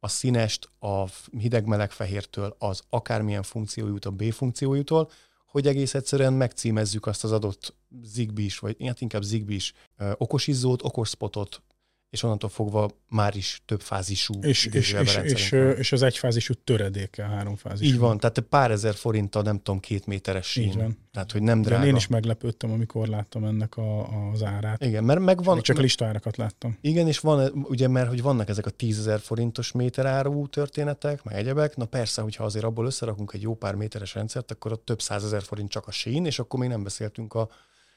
B: a színest a hideg-meleg fehértől az akármilyen funkciójút a B funkciójútól, hogy egész egyszerűen megcímezzük azt az adott zigbis, vagy hát inkább zigbis okos izzót, okos spotot, és onnantól fogva már is több fázisú
A: és, és, és, és, és, az egyfázisú töredéke a három fázisú.
B: Így van, tehát pár ezer forinttal nem tudom, két méteres sín. Így van. Tehát, hogy nem drága.
A: én is meglepődtem, amikor láttam ennek a, az árát.
B: Igen, mert meg van...
A: Csak listárakat láttam.
B: Igen, és van, ugye, mert hogy vannak ezek a tízezer forintos méter áru történetek, meg egyebek, na persze, hogyha azért abból összerakunk egy jó pár méteres rendszert, akkor ott több százezer forint csak a sín, és akkor még nem beszéltünk a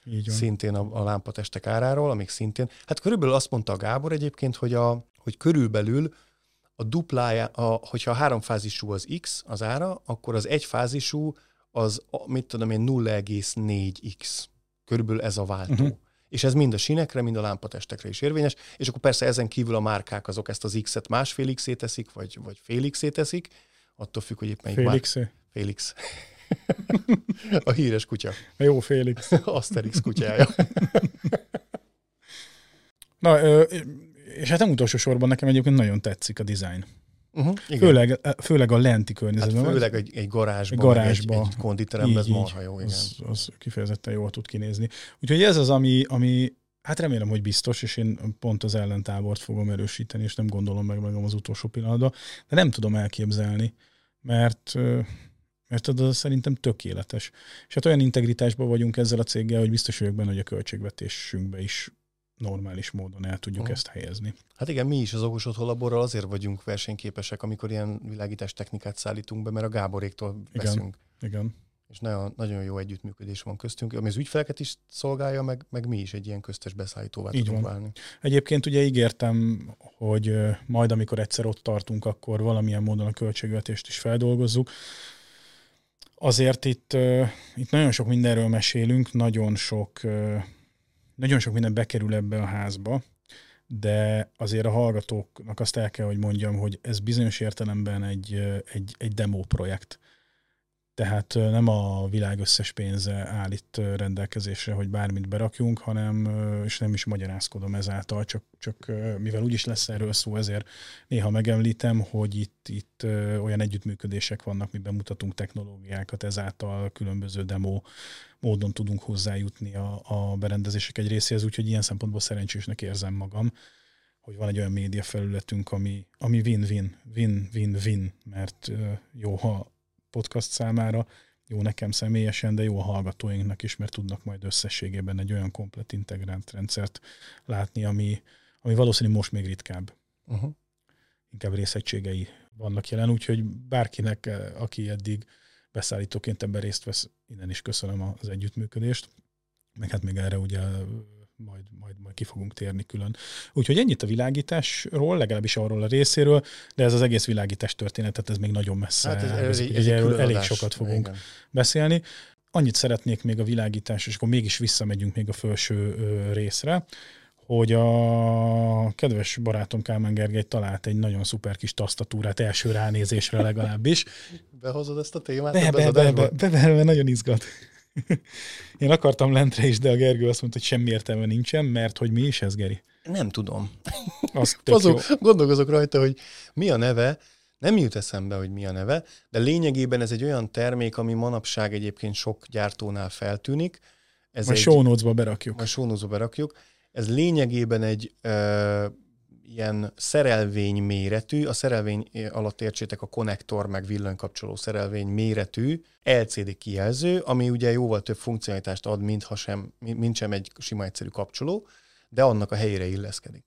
B: így van. szintén a, a lámpatestek áráról, amik szintén, hát körülbelül azt mondta a Gábor egyébként, hogy, a, hogy körülbelül a duplája, a, hogyha a háromfázisú az X az ára, akkor az egyfázisú az, mit tudom én, 0,4X. Körülbelül ez a váltó. Uh-huh. És ez mind a sinekre, mind a lámpatestekre is érvényes, és akkor persze ezen kívül a márkák azok ezt az X-et másfél X-ét teszik, vagy, vagy fél X-ét teszik, attól függ, hogy éppen
A: fél X.
B: Fél X. A híres kutya.
A: A jó Félix.
B: Asterix kutyája.
A: Na, és hát nem utolsó sorban nekem egyébként nagyon tetszik a design. Uh-huh, főleg, főleg a lenti környezetben.
B: Hát főleg egy, egy garázsban, egy, garázsba, egy, egy konditeremben, ez marha jó, igen. Az,
A: az kifejezetten jól tud kinézni. Úgyhogy ez az, ami, ami hát remélem, hogy biztos, és én pont az ellentábort fogom erősíteni, és nem gondolom meg magam az utolsó pillanatban, de nem tudom elképzelni, mert mert az szerintem tökéletes. És hát olyan integritásban vagyunk ezzel a céggel, hogy biztos vagyok benne, hogy a költségvetésünkbe is normális módon el tudjuk uh-huh. ezt helyezni.
B: Hát igen, mi is az okos laborral azért vagyunk versenyképesek, amikor ilyen világítás technikát szállítunk be, mert a Gáboréktól
A: igen,
B: veszünk.
A: Igen.
B: És nagyon, nagyon jó együttműködés van köztünk, ami az ügyfeleket is szolgálja, meg, meg mi is egy ilyen köztes beszállítóvá Így tudunk van. válni.
A: Egyébként ugye ígértem, hogy majd amikor egyszer ott tartunk, akkor valamilyen módon a költségvetést is feldolgozzuk azért itt, itt nagyon sok mindenről mesélünk, nagyon sok, nagyon sok minden bekerül ebbe a házba, de azért a hallgatóknak azt el kell, hogy mondjam, hogy ez bizonyos értelemben egy, egy, egy demo projekt. Tehát nem a világ összes pénze áll itt rendelkezésre, hogy bármit berakjunk, hanem, és nem is magyarázkodom ezáltal, csak, csak mivel úgyis lesz erről szó, ezért néha megemlítem, hogy itt, itt olyan együttműködések vannak, miben mutatunk technológiákat, ezáltal különböző demo módon tudunk hozzájutni a, a berendezések egy részéhez, úgyhogy ilyen szempontból szerencsésnek érzem magam, hogy van egy olyan média felületünk, ami, ami win-win, win-win-win, mert jó, ha podcast számára, jó nekem személyesen, de jó a hallgatóinknak is, mert tudnak majd összességében egy olyan komplet integrált rendszert látni, ami, ami valószínűleg most még ritkább. Uh-huh. Inkább részegységei vannak jelen, úgyhogy bárkinek, eh, aki eddig beszállítóként ebben részt vesz, innen is köszönöm az együttműködést. Meg hát még erre ugye majd, majd, majd ki fogunk térni külön. Úgyhogy ennyit a világításról, legalábbis arról a részéről, de ez az egész világítás történetet, ez még nagyon messze. Hát ez, ez, ez erről elég adás. sokat fogunk Igen. beszélni. Annyit szeretnék még a világítás, és akkor mégis visszamegyünk még a felső részre, hogy a kedves barátom Kálmán Gergely talált egy nagyon szuper kis tasztatúrát első ránézésre legalábbis.
B: Behozod ezt a témát?
A: Be, be, be, be, be, be, be, nagyon izgat. Én akartam lentre is, de a Gergő azt mondta, hogy semmi értelme nincsen, mert hogy mi is ez, Geri?
B: Nem tudom. Azok, gondolkozok rajta, hogy mi a neve, nem jut eszembe, hogy mi a neve, de lényegében ez egy olyan termék, ami manapság egyébként sok gyártónál feltűnik.
A: Ez a show notes-ba berakjuk.
B: A show berakjuk. Ez lényegében egy ö, ilyen szerelvény méretű, a szerelvény alatt értsétek a konnektor meg villanykapcsoló szerelvény méretű LCD kijelző, ami ugye jóval több funkcionalitást ad, mint, ha sem, mint sem egy sima egyszerű kapcsoló, de annak a helyére illeszkedik.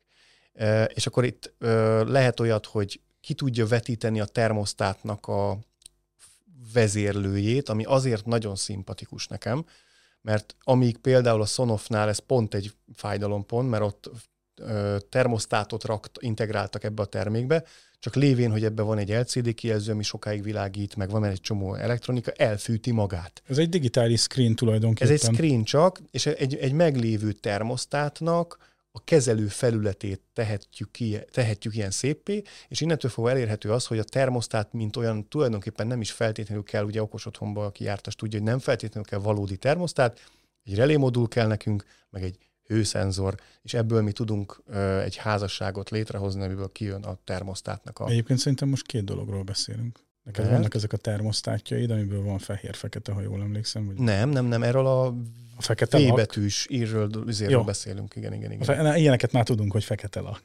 B: E, és akkor itt lehet olyat, hogy ki tudja vetíteni a termosztátnak a vezérlőjét, ami azért nagyon szimpatikus nekem, mert amíg például a Sonofnál ez pont egy fájdalompont, mert ott termosztátot rakt, integráltak ebbe a termékbe, csak lévén, hogy ebbe van egy LCD kijelző, ami sokáig világít, meg van egy csomó elektronika, elfűti magát.
A: Ez egy digitális screen tulajdonképpen.
B: Ez egy screen csak, és egy, egy meglévő termosztátnak a kezelő felületét tehetjük, ki, tehetjük ilyen szépé, és innentől fogva elérhető az, hogy a termosztát, mint olyan tulajdonképpen nem is feltétlenül kell, ugye okos otthonba, aki jártas tudja, hogy nem feltétlenül kell valódi termosztát, egy relémodul kell nekünk, meg egy hőszenzor, és ebből mi tudunk egy házasságot létrehozni, amiből kijön a termosztátnak a...
A: Egyébként szerintem most két dologról beszélünk. Neked Mert? vannak ezek a termosztátjaid, amiből van fehér-fekete, ha jól emlékszem. Vagy...
B: Nem, nem, nem, erről a,
A: a fekete
B: V betűs írről, izéről beszélünk, igen, igen, igen.
A: Fe, na, ilyeneket már tudunk, hogy fekete lak.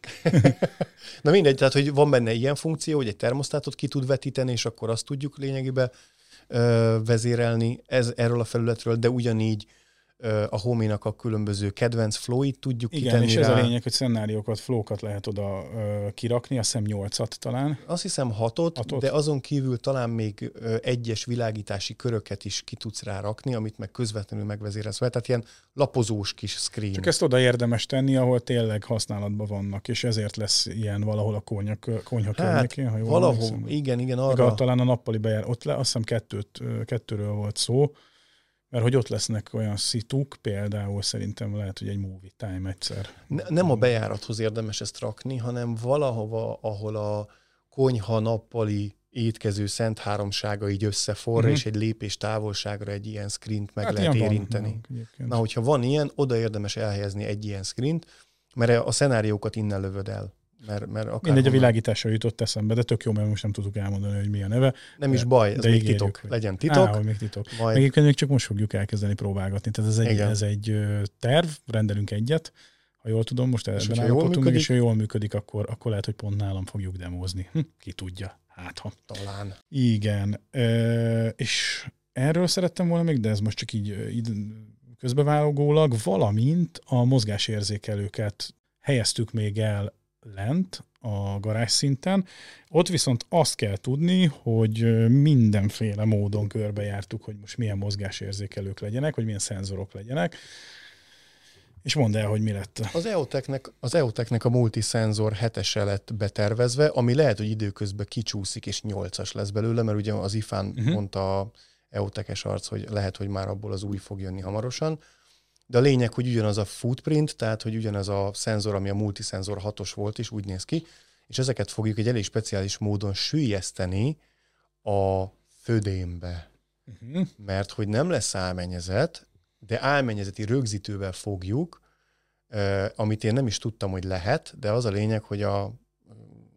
B: na mindegy, tehát hogy van benne ilyen funkció, hogy egy termosztátot ki tud vetíteni, és akkor azt tudjuk lényegében ö, vezérelni ez, erről a felületről, de ugyanígy a hominak a különböző kedvenc flowit tudjuk
A: Igen,
B: kitenni
A: és rá.
B: ez
A: a lényeg, hogy szenáriókat, flókat lehet oda uh, kirakni, azt hiszem nyolcat talán.
B: Azt hiszem hatot, hatot, de azon kívül talán még egyes világítási köröket is ki tudsz rá rakni, amit meg közvetlenül megvezérelsz. Tehát ilyen lapozós kis screen.
A: Csak ezt oda érdemes tenni, ahol tényleg használatban vannak, és ezért lesz ilyen valahol a konyha, konyha hát, környékén, ha jól
B: valahol, emlékszem. igen, igen, arra.
A: Meg talán a nappali bejár, ott le, azt hiszem kettőt, kettőről volt szó, mert hogy ott lesznek olyan szituk, például szerintem lehet, hogy egy movie time egyszer.
B: Ne, nem a bejárathoz érdemes ezt rakni, hanem valahova, ahol a konyha nappali étkező szent háromsága így összeforra, uh-huh. és egy lépés távolságra egy ilyen screent meg hát lehet érinteni. Van, Na, hogyha van ilyen, oda érdemes elhelyezni egy ilyen screent, mert a szenáriókat innen lövöd el. Mert, mert akár
A: Mindegy, a világításra jutott eszembe, de tök jó, mert most nem tudjuk elmondani, hogy mi a neve.
B: Nem is baj, ez de még titok. Hogy... Legyen titok. Á,
A: még titok. Majd... Egyébként még csak most fogjuk elkezdeni próbálgatni. Tehát ez egy, ez egy terv, rendelünk egyet, ha jól tudom, most ebben állapotunk, és ha jól működik, akkor, akkor lehet, hogy pont nálam fogjuk demózni. Hm, ki tudja, hát ha.
B: Talán.
A: Igen, e, és erről szerettem volna még, de ez most csak így, így közbevágólag, valamint a mozgásérzékelőket helyeztük még el lent a garázs szinten. Ott viszont azt kell tudni, hogy mindenféle módon körbejártuk, hogy most milyen mozgásérzékelők legyenek, hogy milyen szenzorok legyenek. És mondd el, hogy mi lett.
B: Az EOTech-nek, az EOTech-nek a multiszenzor hetese lett betervezve, ami lehet, hogy időközben kicsúszik, és nyolcas lesz belőle, mert ugye az IFAN uh-huh. mondta a EOTech-es arc, hogy lehet, hogy már abból az új fog jönni hamarosan de a lényeg, hogy ugyanaz a footprint, tehát hogy ugyanaz a szenzor, ami a multiszenzor hatos volt is, úgy néz ki, és ezeket fogjuk egy elég speciális módon sűjeszteni a födémbe. Uh-huh. Mert hogy nem lesz álmenyezet, de álmenyezeti rögzítővel fogjuk, amit én nem is tudtam, hogy lehet, de az a lényeg, hogy a,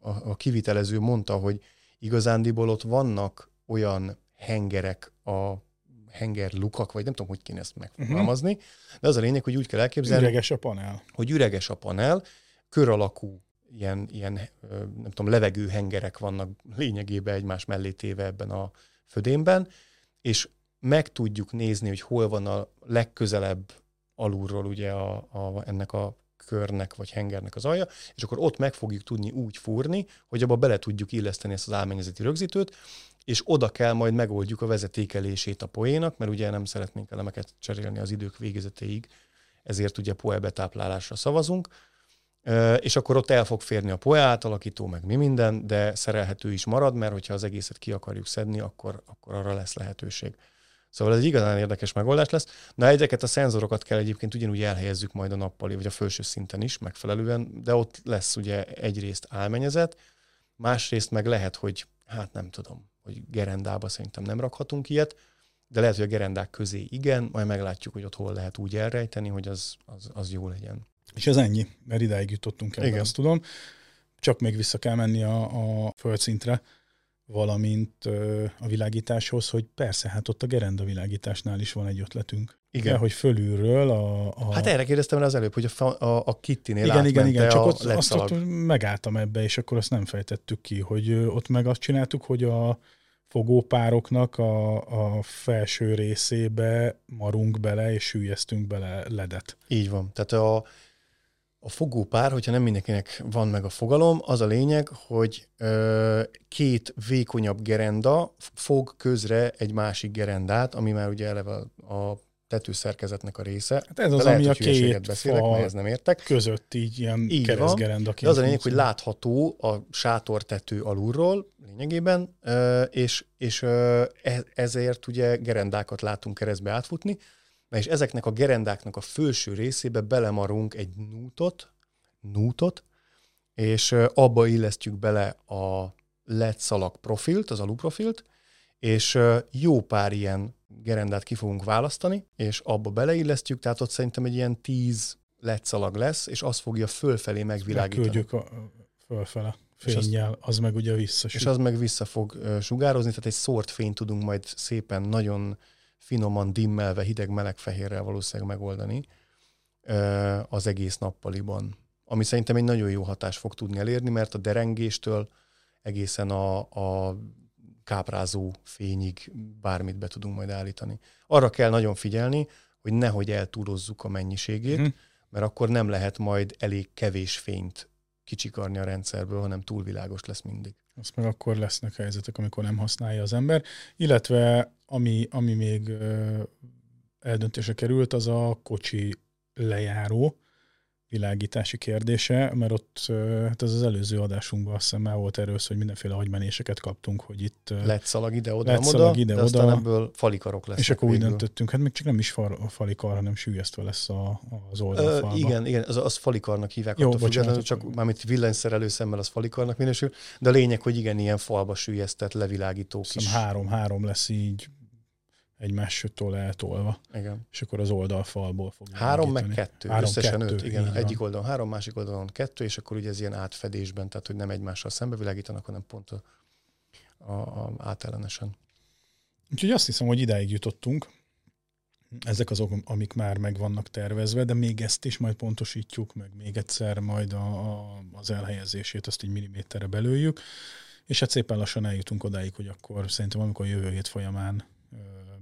B: a, a kivitelező mondta, hogy igazándiból ott vannak olyan hengerek a henger lukak, vagy nem tudom, hogy kéne ezt megfogalmazni, uh-huh. de az a lényeg, hogy úgy kell elképzelni.
A: Üreges a panel.
B: Hogy üreges a panel, kör alakú ilyen, ilyen nem tudom, levegő hengerek vannak lényegében egymás mellé téve ebben a födémben, és meg tudjuk nézni, hogy hol van a legközelebb alulról ugye a, a, ennek a körnek vagy hengernek az alja, és akkor ott meg fogjuk tudni úgy fúrni, hogy abba bele tudjuk illeszteni ezt az álmennyezeti rögzítőt, és oda kell majd megoldjuk a vezetékelését a poénak, mert ugye nem szeretnénk elemeket cserélni az idők végezetéig, ezért ugye poe betáplálásra szavazunk, és akkor ott el fog férni a poe átalakító, meg mi minden, de szerelhető is marad, mert hogyha az egészet ki akarjuk szedni, akkor, akkor arra lesz lehetőség. Szóval ez egy igazán érdekes megoldás lesz. Na, ezeket a szenzorokat kell egyébként ugyanúgy elhelyezzük majd a nappali, vagy a felső szinten is megfelelően, de ott lesz ugye egyrészt álmenyezet, másrészt meg lehet, hogy hát nem tudom, hogy gerendába szerintem nem rakhatunk ilyet, de lehet, hogy a gerendák közé igen, majd meglátjuk, hogy ott hol lehet úgy elrejteni, hogy az, az, az jó legyen.
A: És ez ennyi, mert idáig jutottunk el, azt tudom. Csak még vissza kell menni a, a földszintre, valamint a világításhoz, hogy persze, hát ott a gerenda világításnál is van egy ötletünk.
B: Igen. De,
A: hogy fölülről a,
B: a... Hát erre kérdeztem rá az előbb, hogy a, a, a Kittinél
A: Igen, igen, igen, csak ott, azt ott megálltam ebbe, és akkor azt nem fejtettük ki, hogy ott meg azt csináltuk, hogy a fogópároknak a, a felső részébe marunk bele, és sűjeztünk bele ledet.
B: Így van. Tehát a, a fogópár, hogyha nem mindenkinek van meg a fogalom, az a lényeg, hogy ö, két vékonyabb gerenda fog közre egy másik gerendát, ami már ugye eleve a tetőszerkezetnek a része.
A: Hát ez az, lehet, ami a két beszélek, fa ez nem értek. között így ilyen így keresztgerenda.
B: De az a lényeg, hogy látható a sátortető alulról lényegében, és, és e, ezért ugye gerendákat látunk keresztbe átfutni, és ezeknek a gerendáknak a felső részébe belemarunk egy nútot, nútot, és abba illesztjük bele a LED szalag profilt, az aluprofilt, és jó pár ilyen gerendát ki fogunk választani, és abba beleillesztjük, tehát ott szerintem egy ilyen tíz LED szalag lesz, és az fogja fölfelé megvilágítani.
A: Megküldjük a fölfele fényjel, az, az meg ugye vissza.
B: És az meg vissza fog sugározni, tehát egy szórt fényt tudunk majd szépen nagyon finoman dimmelve, hideg-meleg fehérrel valószínűleg megoldani az egész nappaliban. Ami szerintem egy nagyon jó hatást fog tudni elérni, mert a derengéstől egészen a, a káprázó fényig bármit be tudunk majd állítani. Arra kell nagyon figyelni, hogy nehogy eltúlozzuk a mennyiségét, hmm. mert akkor nem lehet majd elég kevés fényt kicsikarni a rendszerből, hanem túlvilágos lesz mindig.
A: Azt meg akkor lesznek helyzetek, amikor nem használja az ember. Illetve ami, ami még eldöntése került, az a kocsi lejáró, világítási kérdése, mert ott hát ez az előző adásunkban azt hiszem már volt erről hogy mindenféle agymenéseket kaptunk, hogy itt
B: lett szalag ide-oda, lett szalag ide-oda, aztán ebből falikarok lesznek.
A: És akkor végül. úgy döntöttünk, hát még csak nem is fal, falikar, hanem sűjesztve lesz a, az oldalfalba.
B: Ö, igen, igen, az, az falikarnak hívják, Jó, bocsánat, csak mármint villanyszerelő szemmel az falikarnak minősül, de a lényeg, hogy igen, ilyen falba sűjesztett levilágítók
A: is. Három-három lesz így egymástól eltolva.
B: Igen.
A: És akkor az oldalfalból fog.
B: Három meg kettő, három, összesen kettő, öt. Igen, egyik oldalon három, másik oldalon kettő, és akkor ugye ez ilyen átfedésben, tehát hogy nem egymással szembevilágítanak, hanem pont a, a, a átellenesen.
A: Úgyhogy azt hiszem, hogy idáig jutottunk. Ezek azok, amik már meg vannak tervezve, de még ezt is majd pontosítjuk, meg még egyszer majd a, a, az elhelyezését, azt egy milliméterre belőjük, és hát szépen lassan eljutunk odáig, hogy akkor szerintem amikor jövő hét folyamán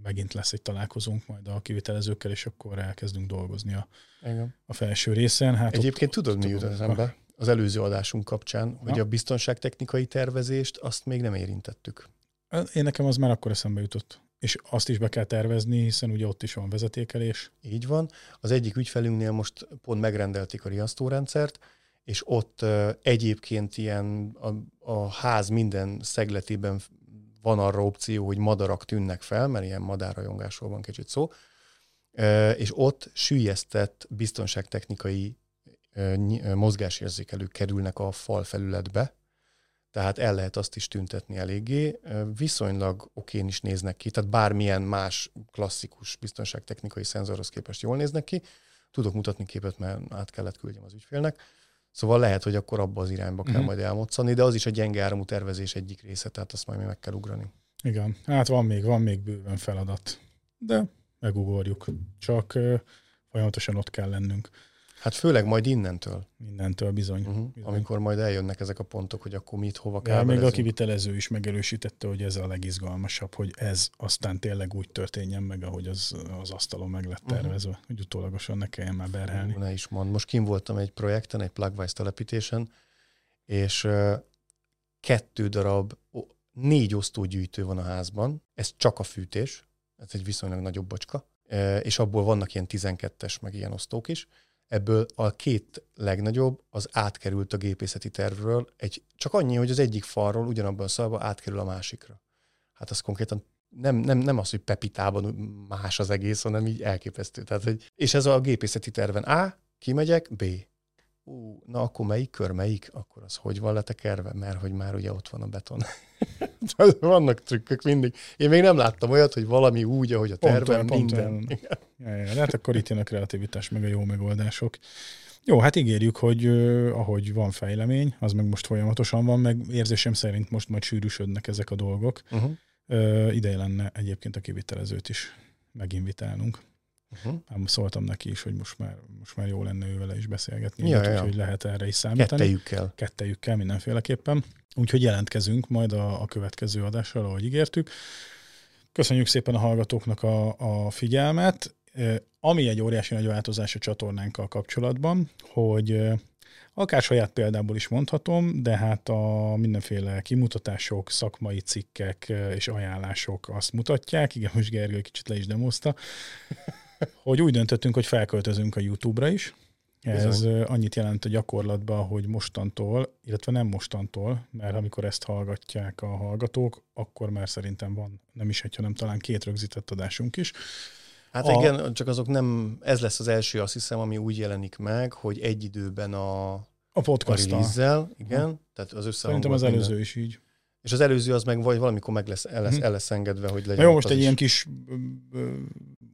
A: megint lesz egy találkozónk majd a kivitelezőkkel, és akkor elkezdünk dolgozni a, Igen. a felső részen.
B: Hát Egyébként ott, tudod, mi jut eszembe? Az előző adásunk kapcsán, hogy a biztonságtechnikai tervezést azt még nem érintettük.
A: Én nekem az már akkor eszembe jutott. És azt is be kell tervezni, hiszen ugye ott is van vezetékelés.
B: Így van. Az egyik ügyfelünknél most pont megrendelték a riasztórendszert, és ott uh, egyébként ilyen a, a ház minden szegletében van arra opció, hogy madarak tűnnek fel, mert ilyen madárrajongásról van kicsit szó, és ott sűjesztett biztonságtechnikai mozgásérzékelők kerülnek a fal felületbe, tehát el lehet azt is tüntetni eléggé. Viszonylag okén is néznek ki, tehát bármilyen más klasszikus biztonságtechnikai szenzorhoz képest jól néznek ki. Tudok mutatni képet, mert át kellett küldjem az ügyfélnek. Szóval lehet, hogy akkor abba az irányba kell uh-huh. majd elmoccani, de az is a gyenge áramú tervezés egyik része, tehát azt majd mi meg kell ugrani.
A: Igen, hát van még, van még bőven feladat, de megugorjuk. Csak uh, folyamatosan ott kell lennünk.
B: Hát főleg majd innentől.
A: Innentől bizony, uh-huh.
B: bizony. Amikor majd eljönnek ezek a pontok, hogy akkor mit, hova
A: kell. Még a kivitelező is megerősítette, hogy ez a legizgalmasabb, hogy ez aztán tényleg úgy történjen meg, ahogy az, az asztalon meg lett mhm. tervezve, uh-huh. hogy utólagosan ne kelljen már berhelni.
B: Ne is mond. Most kim voltam egy projekten, egy plugwise telepítésen, és uh, kettő darab, négy osztógyűjtő van a házban, ez csak a fűtés, ez egy viszonylag nagyobb bocska, és abból vannak ilyen 12-es, meg ilyen osztók is, ebből a két legnagyobb az átkerült a gépészeti tervről, egy, csak annyi, hogy az egyik falról ugyanabban a szalba átkerül a másikra. Hát az konkrétan nem, nem, nem az, hogy pepitában más az egész, hanem így elképesztő. Tehát, hogy, és ez a gépészeti terven A, kimegyek, B. Ú, na akkor melyik kör, melyik? Akkor az hogy van letekerve? Mert hogy már ugye ott van a beton. Vannak trükkök mindig. Én még nem láttam olyat, hogy valami úgy, ahogy a terve, minden.
A: Ja, ja, hát akkor itt jön a kreativitás, meg a jó megoldások. Jó, hát ígérjük, hogy uh, ahogy van fejlemény, az meg most folyamatosan van, meg érzésem szerint most majd sűrűsödnek ezek a dolgok. Uh-huh. Uh, ideje lenne egyébként a kivitelezőt is meginvitálnunk. Uh-huh. Ám szóltam neki is, hogy most már, most már jó lenne ő vele is beszélgetni, ja, ja. úgyhogy lehet erre is számítani.
B: Kettejükkel.
A: Kettejükkel mindenféleképpen. Úgyhogy jelentkezünk majd a, a következő adással, ahogy ígértük. Köszönjük szépen a hallgatóknak a, a figyelmet. Ami egy óriási nagy változás a csatornánkkal kapcsolatban, hogy akár saját példából is mondhatom, de hát a mindenféle kimutatások, szakmai cikkek és ajánlások azt mutatják, igen, most Gergő kicsit le is demozta, hogy úgy döntöttünk, hogy felköltözünk a YouTube-ra is. Ez Bizony. annyit jelent a gyakorlatban, hogy mostantól, illetve nem mostantól, mert amikor ezt hallgatják a hallgatók, akkor már szerintem van nem is egy, hanem talán két rögzített adásunk is.
B: Hát a... igen, csak azok nem, ez lesz az első, azt hiszem, ami úgy jelenik meg, hogy egy időben a,
A: a podcast
B: a igen, hmm. tehát az
A: Szerintem az előző minden. is így.
B: És az előző az meg vagy valamikor meg lesz, el, lesz, hmm. el lesz engedve, hogy legyen.
A: Na jó, most egy is. ilyen kis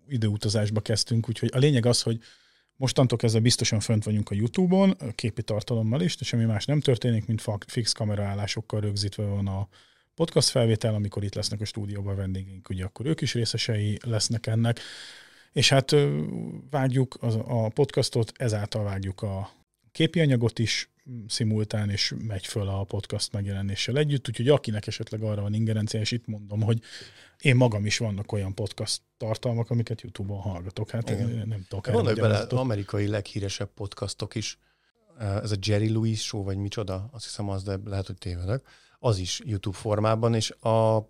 A: időutazásba kezdtünk, úgyhogy a lényeg az, hogy mostantól kezdve biztosan fönt vagyunk a YouTube-on, a képi tartalommal is, de semmi más nem történik, mint fix kameraállásokkal rögzítve van a podcast felvétel, amikor itt lesznek a stúdióban a vendégeink, ugye akkor ők is részesei lesznek ennek. És hát vágjuk a podcastot, ezáltal vágjuk a képi anyagot is szimultán, és megy föl a podcast megjelenéssel együtt, úgyhogy akinek esetleg arra van ingerencia, és itt mondom, hogy én magam is vannak olyan podcast tartalmak, amiket YouTube-on hallgatok. Hát Igen. nem tudok
B: Gondolj bele, amerikai leghíresebb podcastok is, ez a Jerry Lewis show, vagy micsoda, azt hiszem az, de lehet, hogy tévedek az is YouTube formában, és a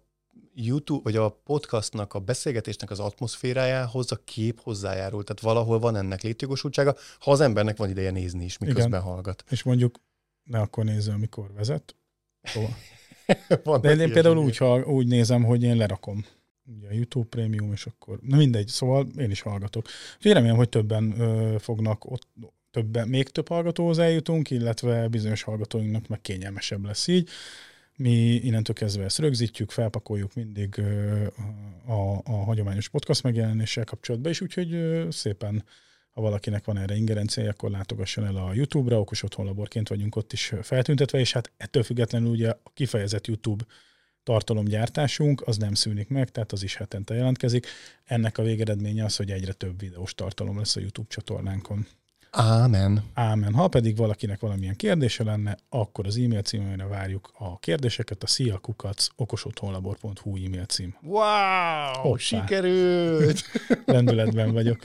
B: YouTube, vagy a podcastnak, a beszélgetésnek az atmoszférájához a kép hozzájárul. Tehát valahol van ennek létjogosultsága, ha az embernek van ideje nézni is, miközben Igen. hallgat.
A: És mondjuk ne akkor nézze, amikor vezet. Szóval. De én például úgy, ha, úgy nézem, hogy én lerakom ugye a YouTube Premium, és akkor, na mindegy, szóval én is hallgatok. Úgyhogy remélem, hogy többen ö, fognak ott, többen, még több hallgatóhoz eljutunk, illetve bizonyos hallgatóinknak meg kényelmesebb lesz így. Mi innentől kezdve ezt rögzítjük, felpakoljuk mindig a, a hagyományos podcast megjelenéssel kapcsolatban is, úgyhogy szépen ha valakinek van erre ingerenciája, akkor látogasson el a YouTube-ra, okos otthonlaborként vagyunk ott is feltüntetve, és hát ettől függetlenül ugye a kifejezett YouTube tartalomgyártásunk az nem szűnik meg, tehát az is hetente jelentkezik. Ennek a végeredménye az, hogy egyre több videós tartalom lesz a YouTube csatornánkon.
B: Ámen.
A: Ámen. Ha pedig valakinek valamilyen kérdése lenne, akkor az e-mail címére várjuk a kérdéseket, a sziakukac okosotthonlabor.hu e-mail cím.
B: Wow! Hoppá. Sikerült!
A: Lendületben vagyok.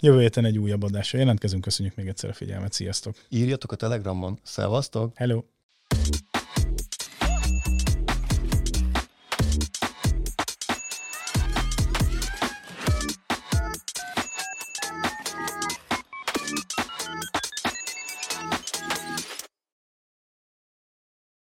A: Jövő héten egy újabb adásra jelentkezünk. Köszönjük még egyszer a figyelmet. Sziasztok!
B: Írjatok a Telegramon. Szevasztok!
A: Hello!